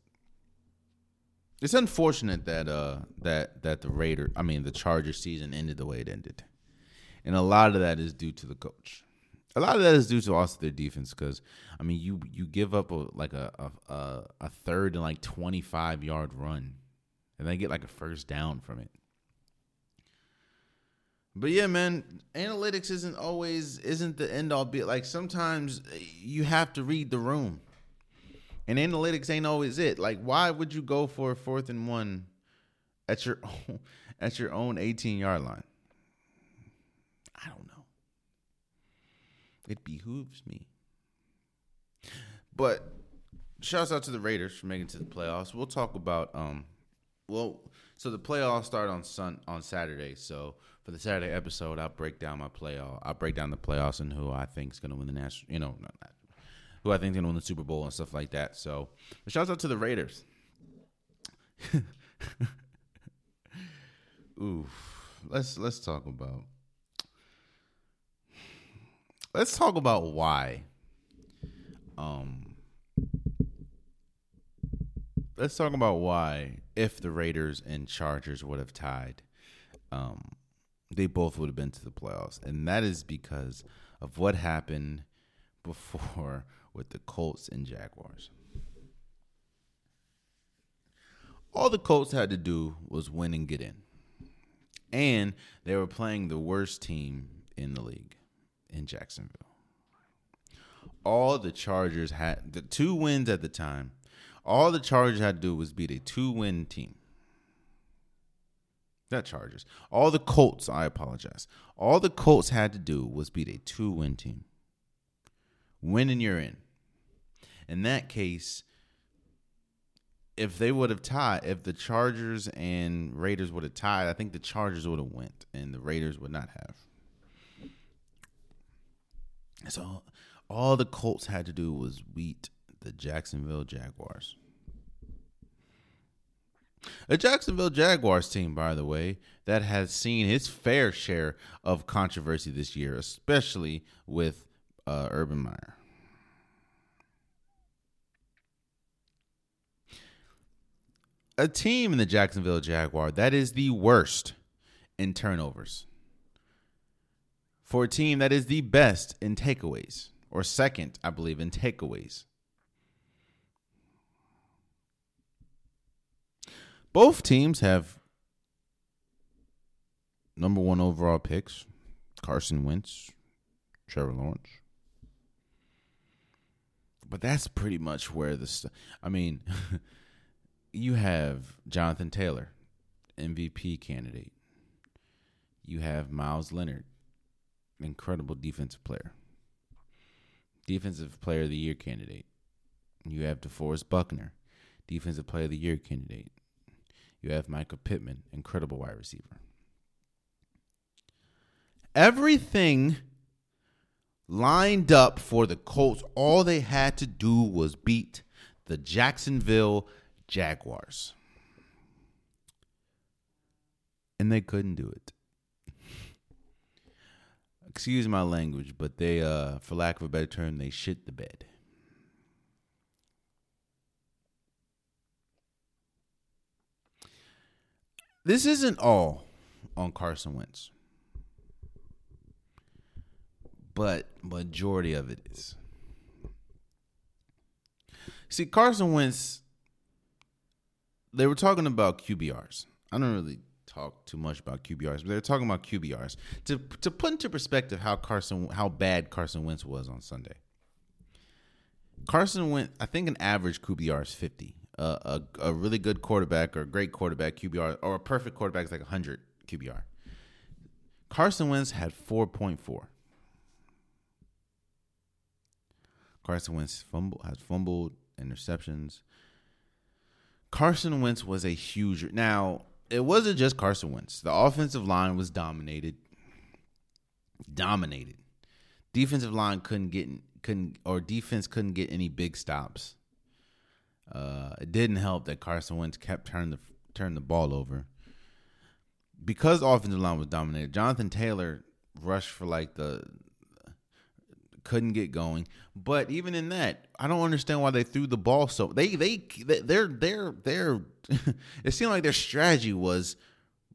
it's unfortunate that uh that that the Raider I mean the Charger season ended the way it ended. And a lot of that is due to the coach. A lot of that is due to also their defense because I mean you you give up a like a a, a third and like 25 yard run and they get like a first down from it. But yeah, man, analytics isn't always isn't the end all be like sometimes you have to read the room. And analytics ain't always it. Like why would you go for a fourth and one at your own, at your own 18 yard line? I don't know. It behooves me. But shouts out to the Raiders for making it to the playoffs. We'll talk about um well so the playoffs start on sun on Saturday. So for the Saturday episode, I'll break down my playoff. I'll break down the playoffs and who I think is going to win the national. You know, not, who I think is going to win the Super Bowl and stuff like that. So, but shouts out to the Raiders. Ooh, let's let's talk about let's talk about why. Um, let's talk about why if the Raiders and Chargers would have tied, um, they both would have been to the playoffs. And that is because of what happened before with the Colts and Jaguars. All the Colts had to do was win and get in. And they were playing the worst team in the league in Jacksonville. All the Chargers had the two wins at the time. All the Chargers had to do was beat a two win team. Not Chargers. All the Colts, I apologize. All the Colts had to do was beat a two win team. Win and you're in. In that case, if they would have tied, if the Chargers and Raiders would have tied, I think the Chargers would have went and the Raiders would not have. So all the Colts had to do was beat the Jacksonville Jaguars. A Jacksonville Jaguars team, by the way, that has seen its fair share of controversy this year, especially with uh, Urban Meyer. A team in the Jacksonville Jaguar that is the worst in turnovers. For a team that is the best in takeaways, or second, I believe, in takeaways. Both teams have number one overall picks Carson Wentz, Trevor Lawrence. But that's pretty much where the. St- I mean, you have Jonathan Taylor, MVP candidate. You have Miles Leonard, incredible defensive player. Defensive player of the year candidate. You have DeForest Buckner, defensive player of the year candidate you have Michael Pittman, incredible wide receiver. Everything lined up for the Colts. All they had to do was beat the Jacksonville Jaguars. And they couldn't do it. Excuse my language, but they, uh, for lack of a better term, they shit the bed. This isn't all on Carson Wentz, but majority of it is. See, Carson Wentz, they were talking about QBRs. I don't really talk too much about QBRs, but they're talking about QBRs to to put into perspective how Carson how bad Carson Wentz was on Sunday. Carson Wentz, I think an average QBR is fifty. A a really good quarterback or a great quarterback QBR or a perfect quarterback is like hundred QBR. Carson Wentz had four point four. Carson Wentz fumble has fumbled interceptions. Carson Wentz was a huge. Now it wasn't just Carson Wentz. The offensive line was dominated. Dominated. Defensive line couldn't get couldn't or defense couldn't get any big stops. Uh, it didn't help that Carson Wentz kept turning the turning the ball over. Because offensive line was dominated, Jonathan Taylor rushed for like the couldn't get going. But even in that, I don't understand why they threw the ball so they they they're they're they're it seemed like their strategy was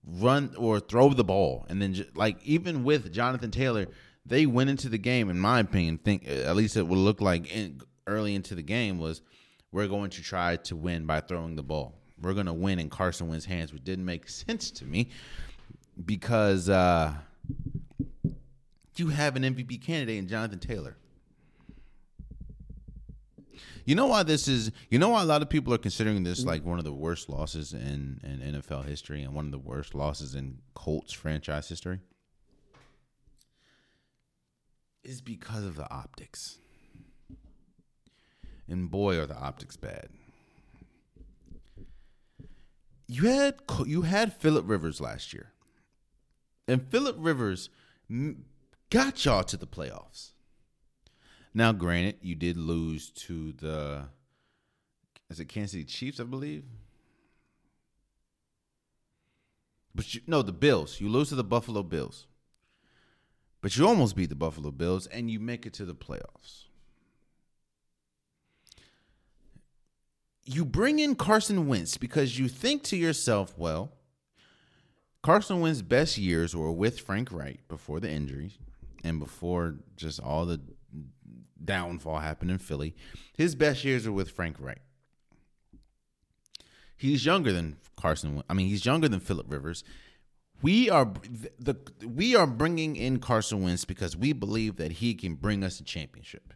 run or throw the ball and then just, like even with Jonathan Taylor, they went into the game in my opinion think at least it would look like in, early into the game was we're going to try to win by throwing the ball. We're going to win in Carson Wentz's hands, which didn't make sense to me because uh you have an MVP candidate in Jonathan Taylor. You know why this is? You know why a lot of people are considering this like one of the worst losses in, in NFL history and one of the worst losses in Colts franchise history? Is because of the optics. And boy, are the optics bad. You had you had Philip Rivers last year, and Philip Rivers got y'all to the playoffs. Now, granted, you did lose to the is it Kansas City Chiefs, I believe. But you no, the Bills. You lose to the Buffalo Bills. But you almost beat the Buffalo Bills and you make it to the playoffs. You bring in Carson Wentz because you think to yourself, well, Carson Wentz's best years were with Frank Reich before the injuries and before just all the downfall happened in Philly. His best years are with Frank Reich. He's younger than Carson. I mean, he's younger than Philip Rivers. We are the we are bringing in Carson Wentz because we believe that he can bring us a championship.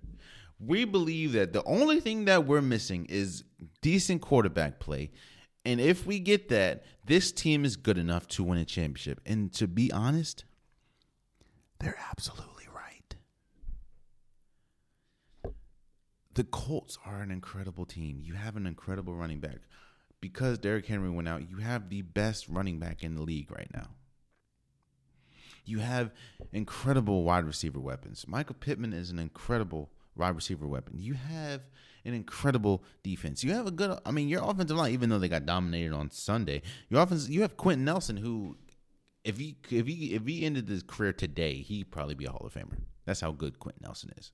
We believe that the only thing that we're missing is decent quarterback play. And if we get that, this team is good enough to win a championship. And to be honest, they're absolutely right. The Colts are an incredible team. You have an incredible running back. Because Derrick Henry went out, you have the best running back in the league right now. You have incredible wide receiver weapons. Michael Pittman is an incredible wide receiver weapon. You have an incredible defense. You have a good. I mean, your offensive line, even though they got dominated on Sunday, your offense. You have Quenton Nelson, who if he if he if he ended his career today, he'd probably be a Hall of Famer. That's how good Quenton Nelson is.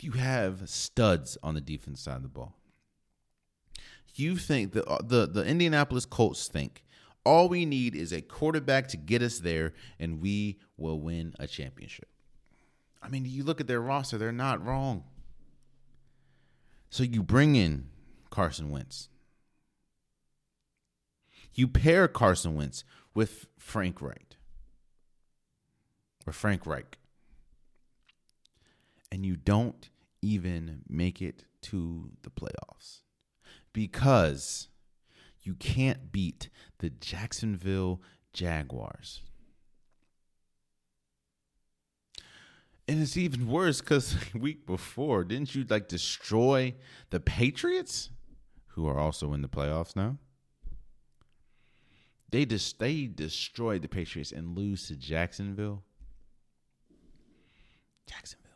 You have studs on the defense side of the ball. You think the uh, the the Indianapolis Colts think all we need is a quarterback to get us there, and we will win a championship. I mean, you look at their roster; they're not wrong. So you bring in Carson Wentz. You pair Carson Wentz with Frank Reich or Frank Reich, and you don't even make it to the playoffs because you can't beat the Jacksonville Jaguars. And it's even worse because week before, didn't you like destroy the Patriots, who are also in the playoffs now? They just they destroyed the Patriots and lose to Jacksonville. Jacksonville.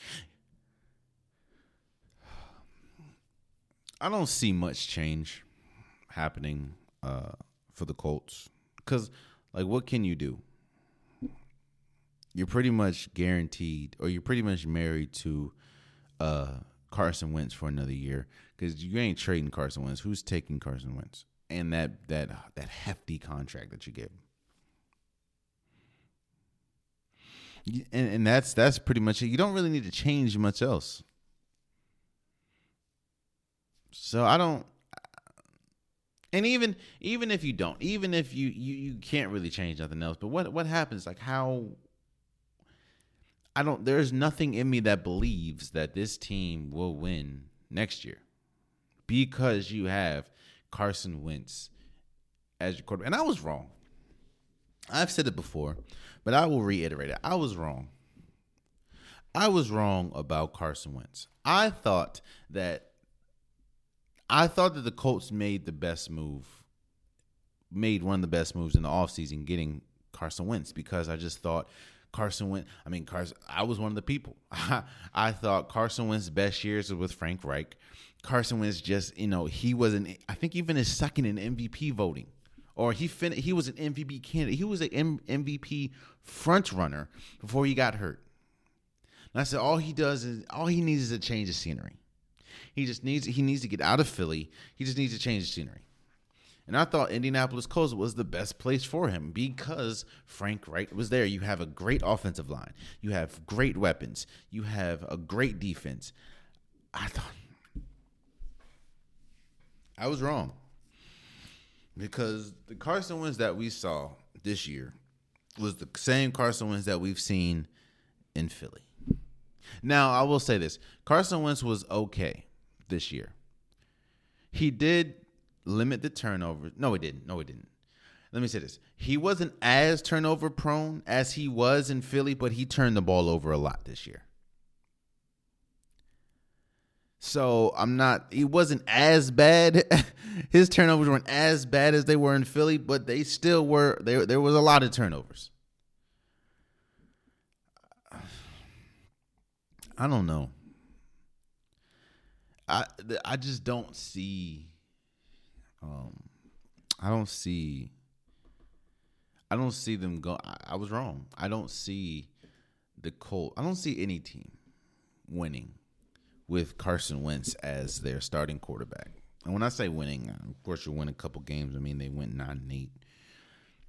I don't see much change happening uh, for the Colts because, like, what can you do? You're pretty much guaranteed, or you're pretty much married to uh, Carson Wentz for another year because you ain't trading Carson Wentz. Who's taking Carson Wentz and that that that hefty contract that you give? And, and that's that's pretty much it. You don't really need to change much else. So I don't and even even if you don't, even if you you, you can't really change nothing else, but what what happens like how I don't there's nothing in me that believes that this team will win next year because you have Carson Wentz as your quarterback. And I was wrong. I've said it before, but I will reiterate it. I was wrong. I was wrong about Carson Wentz. I thought that I thought that the Colts made the best move, made one of the best moves in the offseason getting Carson Wentz because I just thought Carson Wentz, I mean, Carson, I was one of the people. I, thought Carson Wentz's best years was with Frank Reich. Carson Wentz just, you know, he wasn't, I think even his second in MVP voting or he fin- he was an MVP candidate. He was an M- MVP front runner before he got hurt. And I said all he does is all he needs is a change of scenery. He just needs he needs to get out of Philly. He just needs to change the scenery. And I thought Indianapolis Colts was the best place for him because Frank Reich was there. You have a great offensive line. You have great weapons. You have a great defense. I thought I was wrong because the Carson Wentz that we saw this year was the same Carson Wentz that we've seen in Philly. Now, I will say this Carson Wentz was okay this year. He did limit the turnover. No, he didn't. No, he didn't. Let me say this. He wasn't as turnover prone as he was in Philly, but he turned the ball over a lot this year. So I'm not. He wasn't as bad. His turnovers weren't as bad as they were in Philly, but they still were. There, there was a lot of turnovers. I don't know. I I just don't see. Um, I don't see. I don't see them go. I, I was wrong. I don't see the Colt. I don't see any team winning with Carson Wentz as their starting quarterback. And when I say winning, of course you win a couple games. I mean they went nine and eight.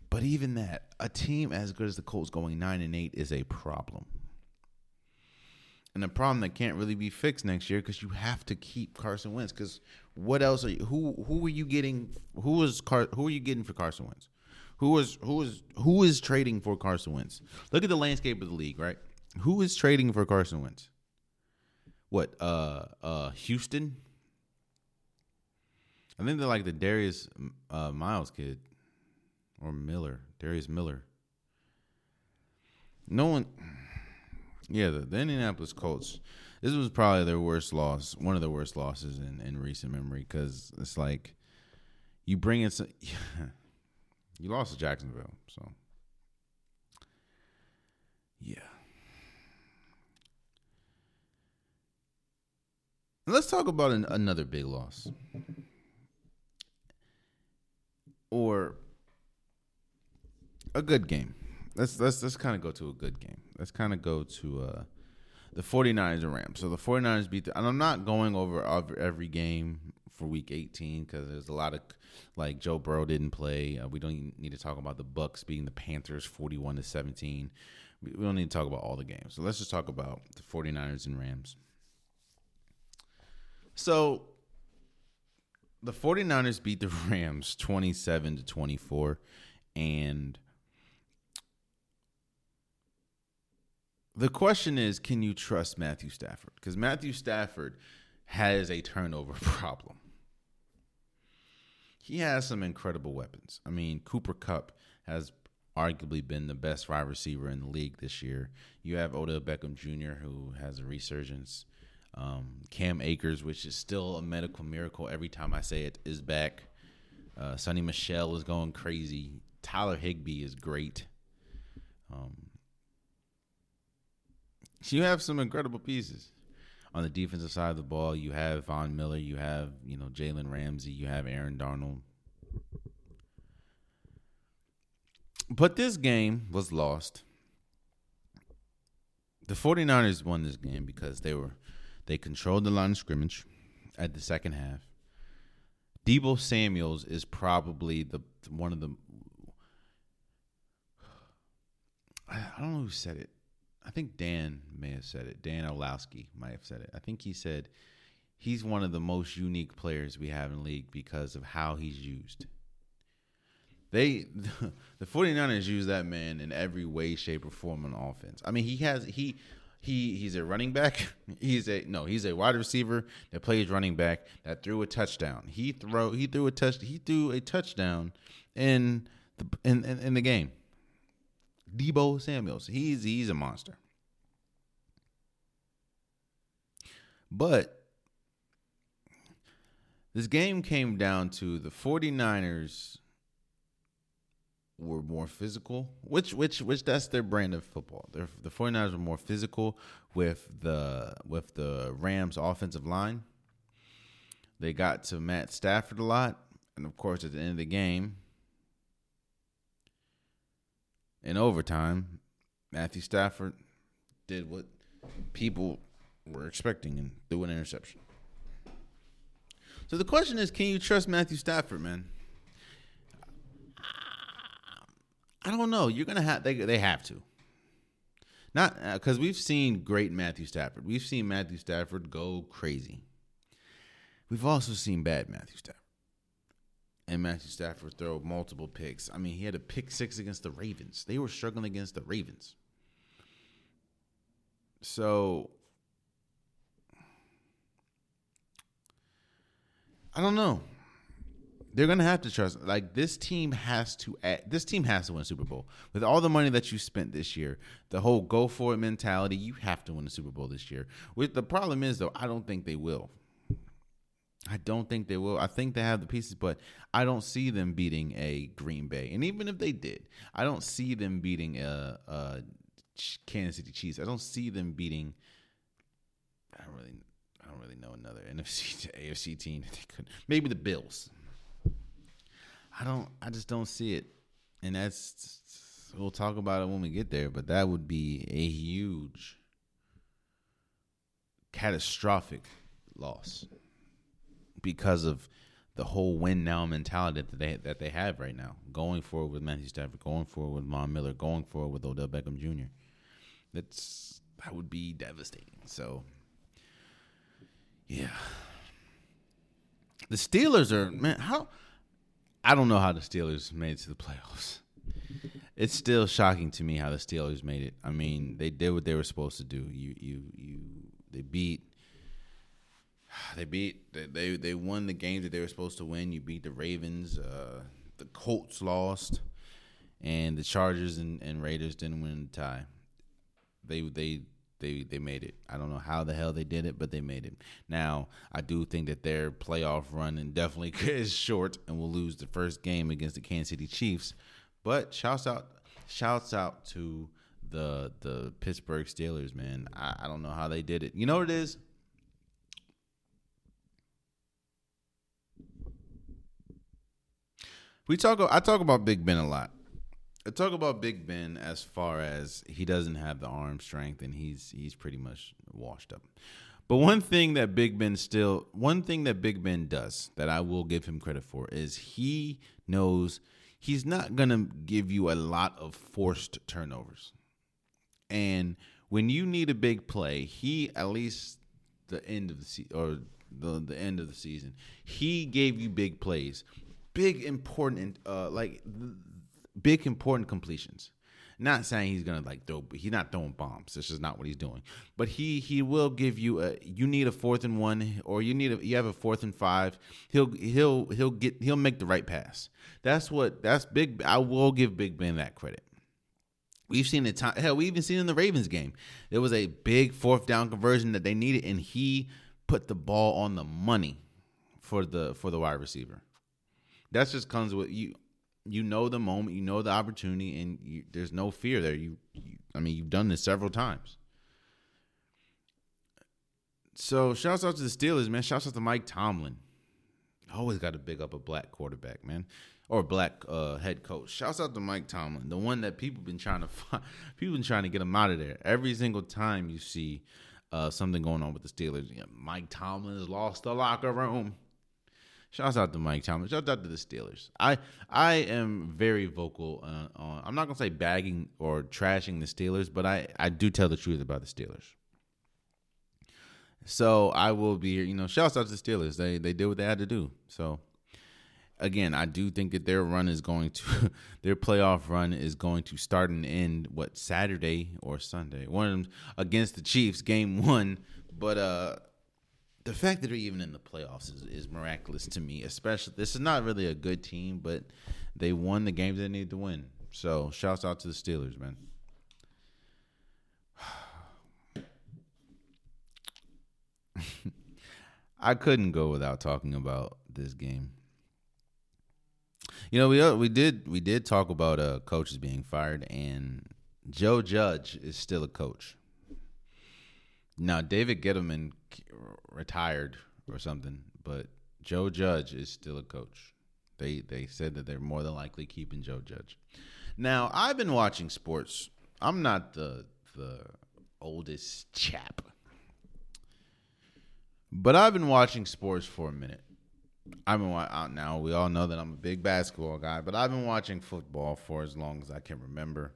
But even that, a team as good as the Colts going nine and eight is a problem. And a problem that can't really be fixed next year because you have to keep Carson Wentz. Because what else are you? Who who are you getting? Who was Car? Who are you getting for Carson Wentz? Who is who is who is trading for Carson Wentz? Look at the landscape of the league, right? Who is trading for Carson Wentz? what uh uh Houston. I think they're like the Darius uh, Miles kid or Miller, Darius Miller. No one, yeah, the, the Indianapolis Colts. This was probably their worst loss, one of the worst losses in, in recent memory, because it's like you bring in some, you lost to Jacksonville, so yeah. Let's talk about an, another big loss. Or a good game. Let's let's let's kind of go to a good game. Let's kind of go to uh, the 49ers and Rams. So the 49ers beat the, and I'm not going over every game for week 18 cuz there's a lot of like Joe Burrow didn't play. Uh, we don't need to talk about the Bucks beating the Panthers 41 to 17. We don't need to talk about all the games. So let's just talk about the 49ers and Rams. So the 49ers beat the Rams 27 to 24 and the question is can you trust Matthew Stafford? Cuz Matthew Stafford has a turnover problem. He has some incredible weapons. I mean, Cooper Kupp has arguably been the best wide receiver in the league this year. You have Odell Beckham Jr., who has a resurgence. Um, Cam Akers, which is still a medical miracle every time I say it, is back. Uh, Sony Michel is going crazy. Tyler Higbee is great. Um, you have some incredible pieces. on the defensive side of the ball, you have Von Miller, you have you know Jalen Ramsey, you have Aaron Donald. But this game was lost. The 49ers won this game because they were they controlled the line of scrimmage at the second half. Deebo Samuels is probably the one of the I don't know who said it. I think Dan may have said it. Dan Orlovsky might have said it. I think he said he's one of the most unique players we have in league because of how he's used. They the 49ers use that man in every way, shape, or form on offense. I mean, he has he he he's a running back. He's a no, he's a wide receiver that plays running back that threw a touchdown. He throw he threw a touch he threw a touchdown in the in, in, in the game. Deebo Samuels. He's he's a monster. But this game came down to the 49ers were more physical, which which which that's their brand of football. They're, the 49ers were more physical with the with the Rams offensive line. They got to Matt Stafford a lot, and of course at the end of the game, in overtime, Matthew Stafford did what people were expecting and threw an interception. So the question is, can you trust Matthew Stafford, man? I don't know. You're gonna have they they have to. Not because uh, we've seen great Matthew Stafford. We've seen Matthew Stafford go crazy. We've also seen bad Matthew Stafford. And Matthew Stafford throw multiple picks. I mean, he had a pick six against the Ravens. They were struggling against the Ravens. So I don't know they're gonna have to trust. Like this team has to. This team has to win Super Bowl with all the money that you spent this year. The whole go for it mentality. You have to win the Super Bowl this year. With the problem is though, I don't think they will. I don't think they will. I think they have the pieces, but I don't see them beating a Green Bay. And even if they did, I don't see them beating a, a Kansas City Chiefs. I don't see them beating. I don't really, I don't really know another NFC to AFC team. They could maybe the Bills. I don't. I just don't see it, and that's we'll talk about it when we get there. But that would be a huge, catastrophic loss because of the whole win now mentality that they that they have right now. Going forward with Matthew Stafford, going forward with Von Miller, going forward with Odell Beckham Jr. That's that would be devastating. So, yeah, the Steelers are man. How I don't know how the Steelers made it to the playoffs. It's still shocking to me how the Steelers made it. I mean, they did what they were supposed to do. You you you they beat they beat they they, they won the games that they were supposed to win. You beat the Ravens, uh, the Colts lost, and the Chargers and, and Raiders didn't win the tie. They they they they made it. I don't know how the hell they did it, but they made it. Now I do think that their playoff run and definitely is short, and will lose the first game against the Kansas City Chiefs. But shouts out, shouts out to the the Pittsburgh Steelers, man. I, I don't know how they did it. You know what it is? We talk. I talk about Big Ben a lot I talk about Big Ben as far as he doesn't have the arm strength and he's he's pretty much washed up. But one thing that Big Ben still one thing that Big Ben does that I will give him credit for is he knows he's not going to give you a lot of forced turnovers. And when you need a big play, he at least the end of the season or the the end of the season, he gave you big plays. Big important uh like big important completions. Not saying he's gonna like throw, he's not throwing bombs. This is not what he's doing. But he he will give you a. You need a fourth and one, or you need a. You have a fourth and five. He'll he'll he'll get he'll make the right pass. That's what that's big. I will give Big Ben that credit. We've seen it. Time, hell, we even seen in the Ravens game. There was a big fourth down conversion that they needed, and he put the ball on the money for the for the wide receiver. That just comes with you you know the moment, you know the opportunity, and you, there's no fear there. You, you, I mean, you've done this several times. So shouts out to the Steelers, man. Shouts out to Mike Tomlin. Always got to big up a black quarterback, man, or black uh, head coach. Shouts out to Mike Tomlin, the one that people been trying to find, people been trying to get him out of there. Every single time you see uh, something going on with the Steelers, yeah, Mike Tomlin has lost the locker room. Shouts out to Mike Tomlin. Shouts out to the Steelers. I I am very vocal uh, on. I'm not gonna say bagging or trashing the Steelers, but I I do tell the truth about the Steelers. So I will be, you know, shouts out to the Steelers. They they did what they had to do. So again, I do think that their run is going to their playoff run is going to start and end what Saturday or Sunday. One of them against the Chiefs, game one. But uh the fact that they're even in the playoffs is, is miraculous to me. Especially this is not really a good team, but they won the games they needed to win. So shouts out to the Steelers, man. I couldn't go without talking about this game. You know, we uh, we did we did talk about uh coaches being fired, and Joe Judge is still a coach. Now, David Gettleman retired or something, but Joe Judge is still a coach. They they said that they're more than likely keeping Joe Judge. Now, I've been watching sports. I'm not the the oldest chap but I've been watching sports for a minute. I've been out now. We all know that I'm a big basketball guy, but I've been watching football for as long as I can remember.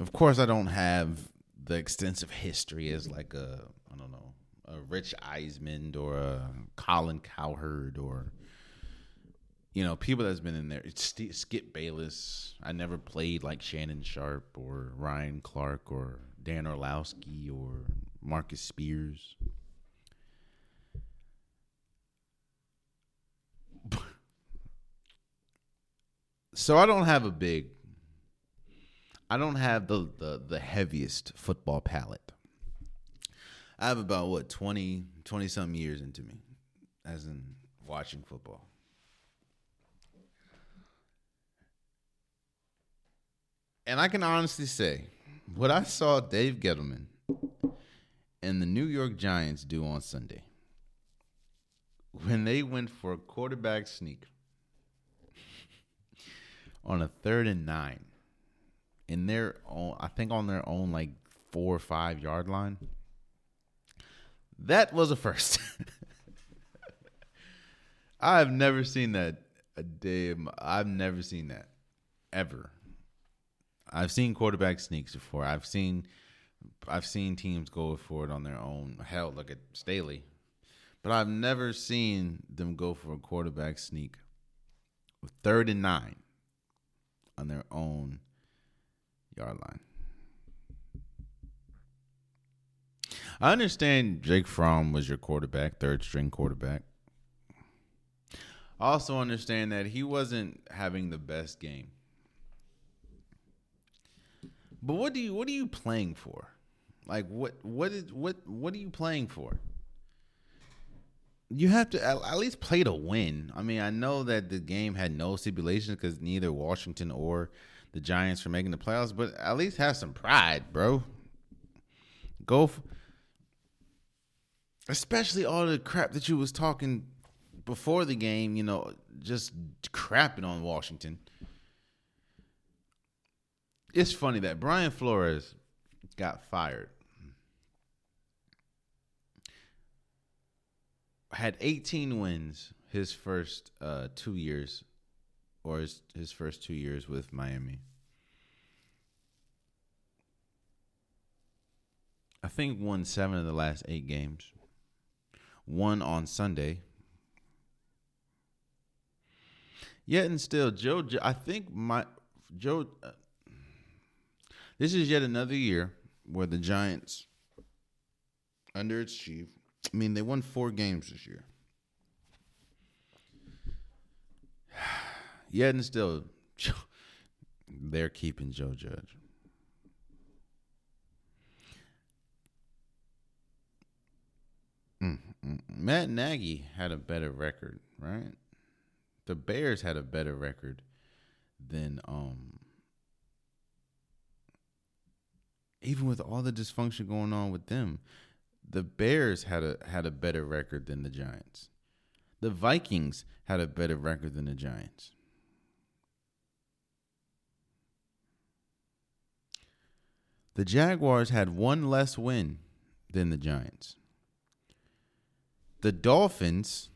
Of course, I don't have the extensive history as like a I don't know a Rich Eisen or a Colin Cowherd or you know people that's been in there. It's Skip Bayless. I never played like Shannon Sharpe or Ryan Clark or Dan Orlovsky or Marcus Spears. so I don't have a big I don't have the, the the heaviest football palate. I have about what 20 20 some years into me as in watching football. And I can honestly say what I saw Dave Gettleman and the New York Giants do on Sunday when they went for a quarterback sneak on a third and nine in their own, I think on their own like four or five yard line. That was a first. I've never seen that a day. I've never seen that ever. I've seen quarterback sneaks before. I've seen I've seen teams go for it on their own. Hell, look at Staley. But I've never seen them go for a quarterback sneak with third and nine on their own yard line. I understand Jake Fromm was your quarterback, third string quarterback. I also understand that he wasn't having the best game. But what do you what are you playing for? Like what what is what what are you playing for? You have to at, least play to win. I mean, I know that the game had no stipulations because neither Washington or the Giants were making the playoffs, but at least have some pride, bro. Go, f- especially all the crap that you was talking before the game. You know, just crapping on Washington. It's funny that Brian Flores got fired had 18 wins his first uh, two years, or his, his first two years with Miami. I think won seven of the last eight games. One on Sunday. Yet and still, Joe. I think my Joe. Uh, this is yet another year where the Giants, under its chief, I mean, they won four games this year. Yet and still, they're keeping Joe Judge. Mm, mm, Matt Nagy had a better record, right? The Bears had a better record than um even with all the dysfunction going on with them The Bears had a had a better record than the Giants. The Vikings had a better record than the Giants. The Jaguars had one less win than the Giants. The Dolphins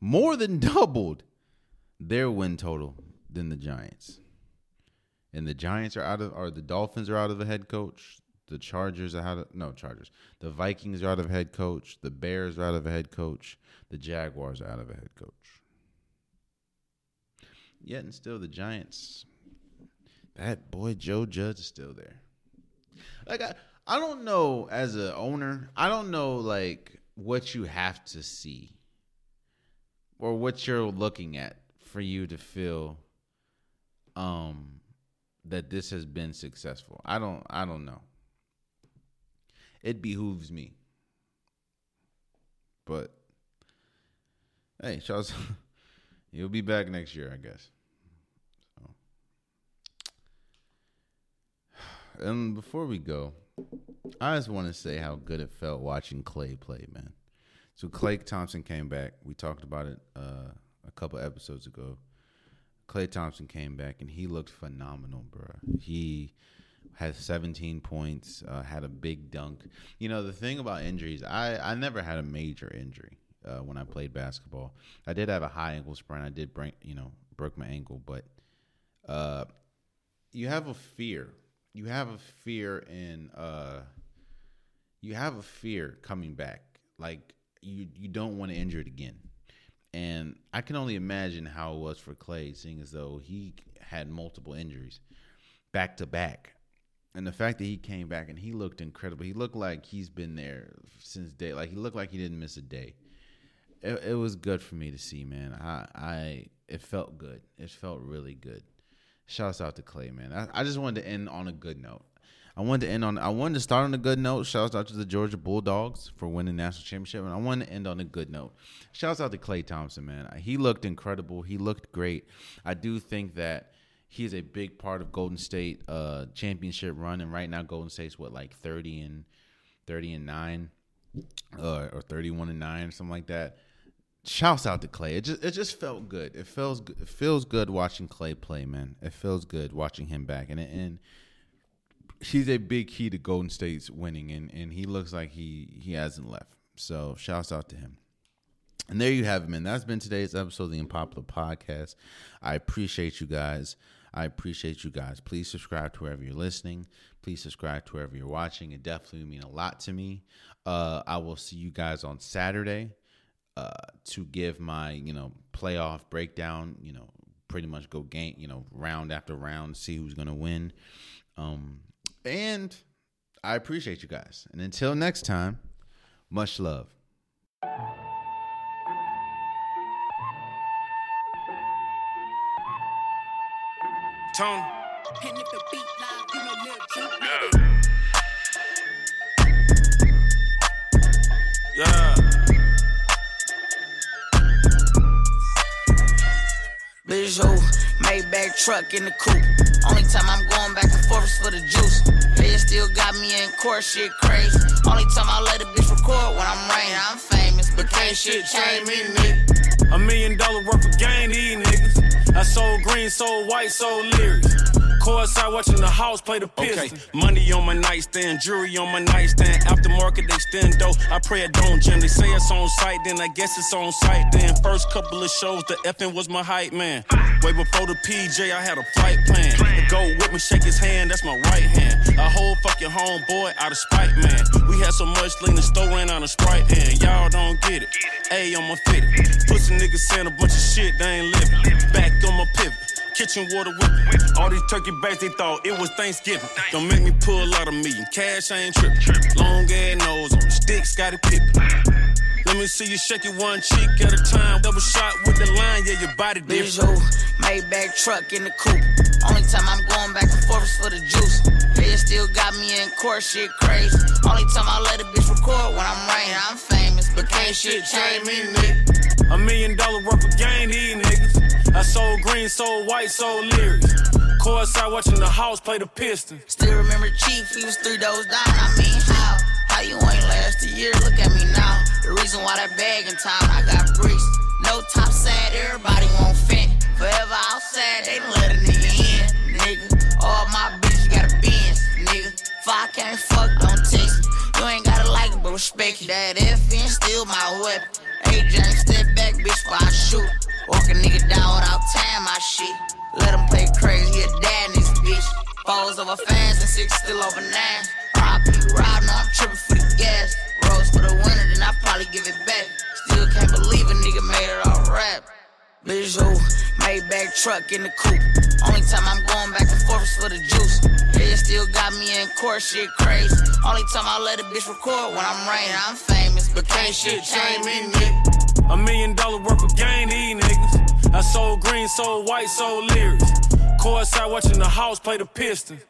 more than doubled their win total than the Giants. And the Giants are out of or the Dolphins are out of a head coach. The Chargers are out of no Chargers. The Vikings are out of a head coach. The Bears are out of a head coach. The Jaguars are out of a head coach. Yet and still the Giants that boy Joe Judge is still there. Like I, I don't know as a owner, I don't know like what you have to see or what you're looking at for you to feel um that this has been successful. I don't I don't know. It behooves me. But hey, Charles, you'll be back next year, I guess. And before we go, I just want to say how good it felt watching Klay play, man. So Klay Thompson came back. We talked about it uh, a couple episodes ago. Klay Thompson came back and he looked phenomenal, bro. He had 17 points, uh, had a big dunk. You know, the thing about injuries, I, I never had a major injury uh, when I played basketball. I did have a high ankle sprain. I did break, you know, broke my ankle, but uh, you have a fear you have a fear in uh you have a fear coming back. Like you you don't want to injure it again. And I can only imagine how it was for Klay, seeing as though he had multiple injuries back to back. And the fact that he came back and he looked incredible. He looked like he's been there since day. Like he looked like he didn't miss a day. It, it was good for me to see, man. I, I, it felt good. It felt really good. Shouts out to Klay, man. I, I just wanted to end on a good note. I wanted to end on. I wanted to start on a good note. Shouts out to the Georgia Bulldogs for winning national championship, and I wanted to end on a good note. Shouts out to Klay Thompson, man. He looked incredible. He looked great. I do think that he's a big part of Golden State uh, championship run, and right now Golden State's what like thirty and thirty and nine, uh, or thirty one and nine, or something like that shouts out to Klay. It just it just felt good. It feels good. It feels good watching Klay play, man. It feels good watching him back, and and he's a big key to Golden State's winning, and and he looks like he he hasn't left. So shouts out to him. And there you have it, man. That's been today's episode of the Unpopular Podcast. I appreciate you guys. I appreciate you guys. Please subscribe to wherever you're listening. Please subscribe to wherever you're watching. It definitely mean a lot to me. Uh, I will see you guys on Saturday uh, to give my you know playoff breakdown. You know, pretty much go game you know round after round, see who's gonna win. Um, and I appreciate you guys. And until next time, much love. Tone. And if the beat live, you know Lil Juke. Yeah. Yeah. Bitch, who? Maybach truck in the coupe. Only time I'm going back and forth is for the juice. They still got me in court, shit crazy. Only time I let a bitch record when I'm rain, I'm famous. But can't shit change me, nigga. A million dollar worth of gain, these niggas. I sold green, sold white, sold lyrics. Courtside watching the house play the Pistons. Okay. Money on my nightstand, jewelry on my nightstand. Aftermarket they stand dope. I pray it don't jam. They say it's on site, then I guess it's on site. Then first couple of shows, the effing was my hype man. Way before the PJ, I had a flight plan. The go with me, shake his hand, that's my right hand. A whole fucking homeboy out of spite, man. We had so much lean, the store ran out of Sprite, and y'all don't get it. A on my fit. Pussy niggas saying a bunch of shit, they ain't living. Back on my pivot. Kitchen water whipping. All these turkey bags, they thought it was Thanksgiving. Don't make me pull out a million. Cash, I ain't tripping. Long ass nose on sticks, got it pippin'. Let me see you shake it one cheek at a time. Double shot with the line, yeah, your body different. Maybach truck in the coupe. Only time I'm going back and forth is for the juice. They still got me in court, shit crazy. Only time I let a bitch record when I'm rain, I'm famous. But can't shit change me, nigga. A million dollar worth of gain, these niggas. I sold green, sold white, sold lyrics. Courtside watching the house play the Pistons. Still remember Chief, he was three doors down. I mean, how? How you ain't last a year? Look at me now. The reason why that bag in town, I got bricks. No top sad, everybody won't fit. Forever outside, they let a nigga in, nigga. All my bitches got a Benz, nigga. If I can't fuck, don't text me. You ain't gotta like it, but respect it. That FN still my weapon. AJ, step back, bitch, before I shoot. Walk a nigga down without tying my shit. Let him play crazy, a dad in this bitch. Falls over fans and six still over nine. RIP ride, no, I'm tripping for the gas. Rose for the winter, then I probably give it back. Still can't believe a nigga made it all rap. Bitch, who? Maybach truck in the coupe. Only time I'm going back and forth is for the juice. They still got me in court, shit crazy. Only time I let a bitch record when I'm raining, I'm famous. But can't shit change me, nigga. A million dollar worth of game, these niggas. I sold green, sold white, sold lyrics. Courtside watching the house play the Pistons.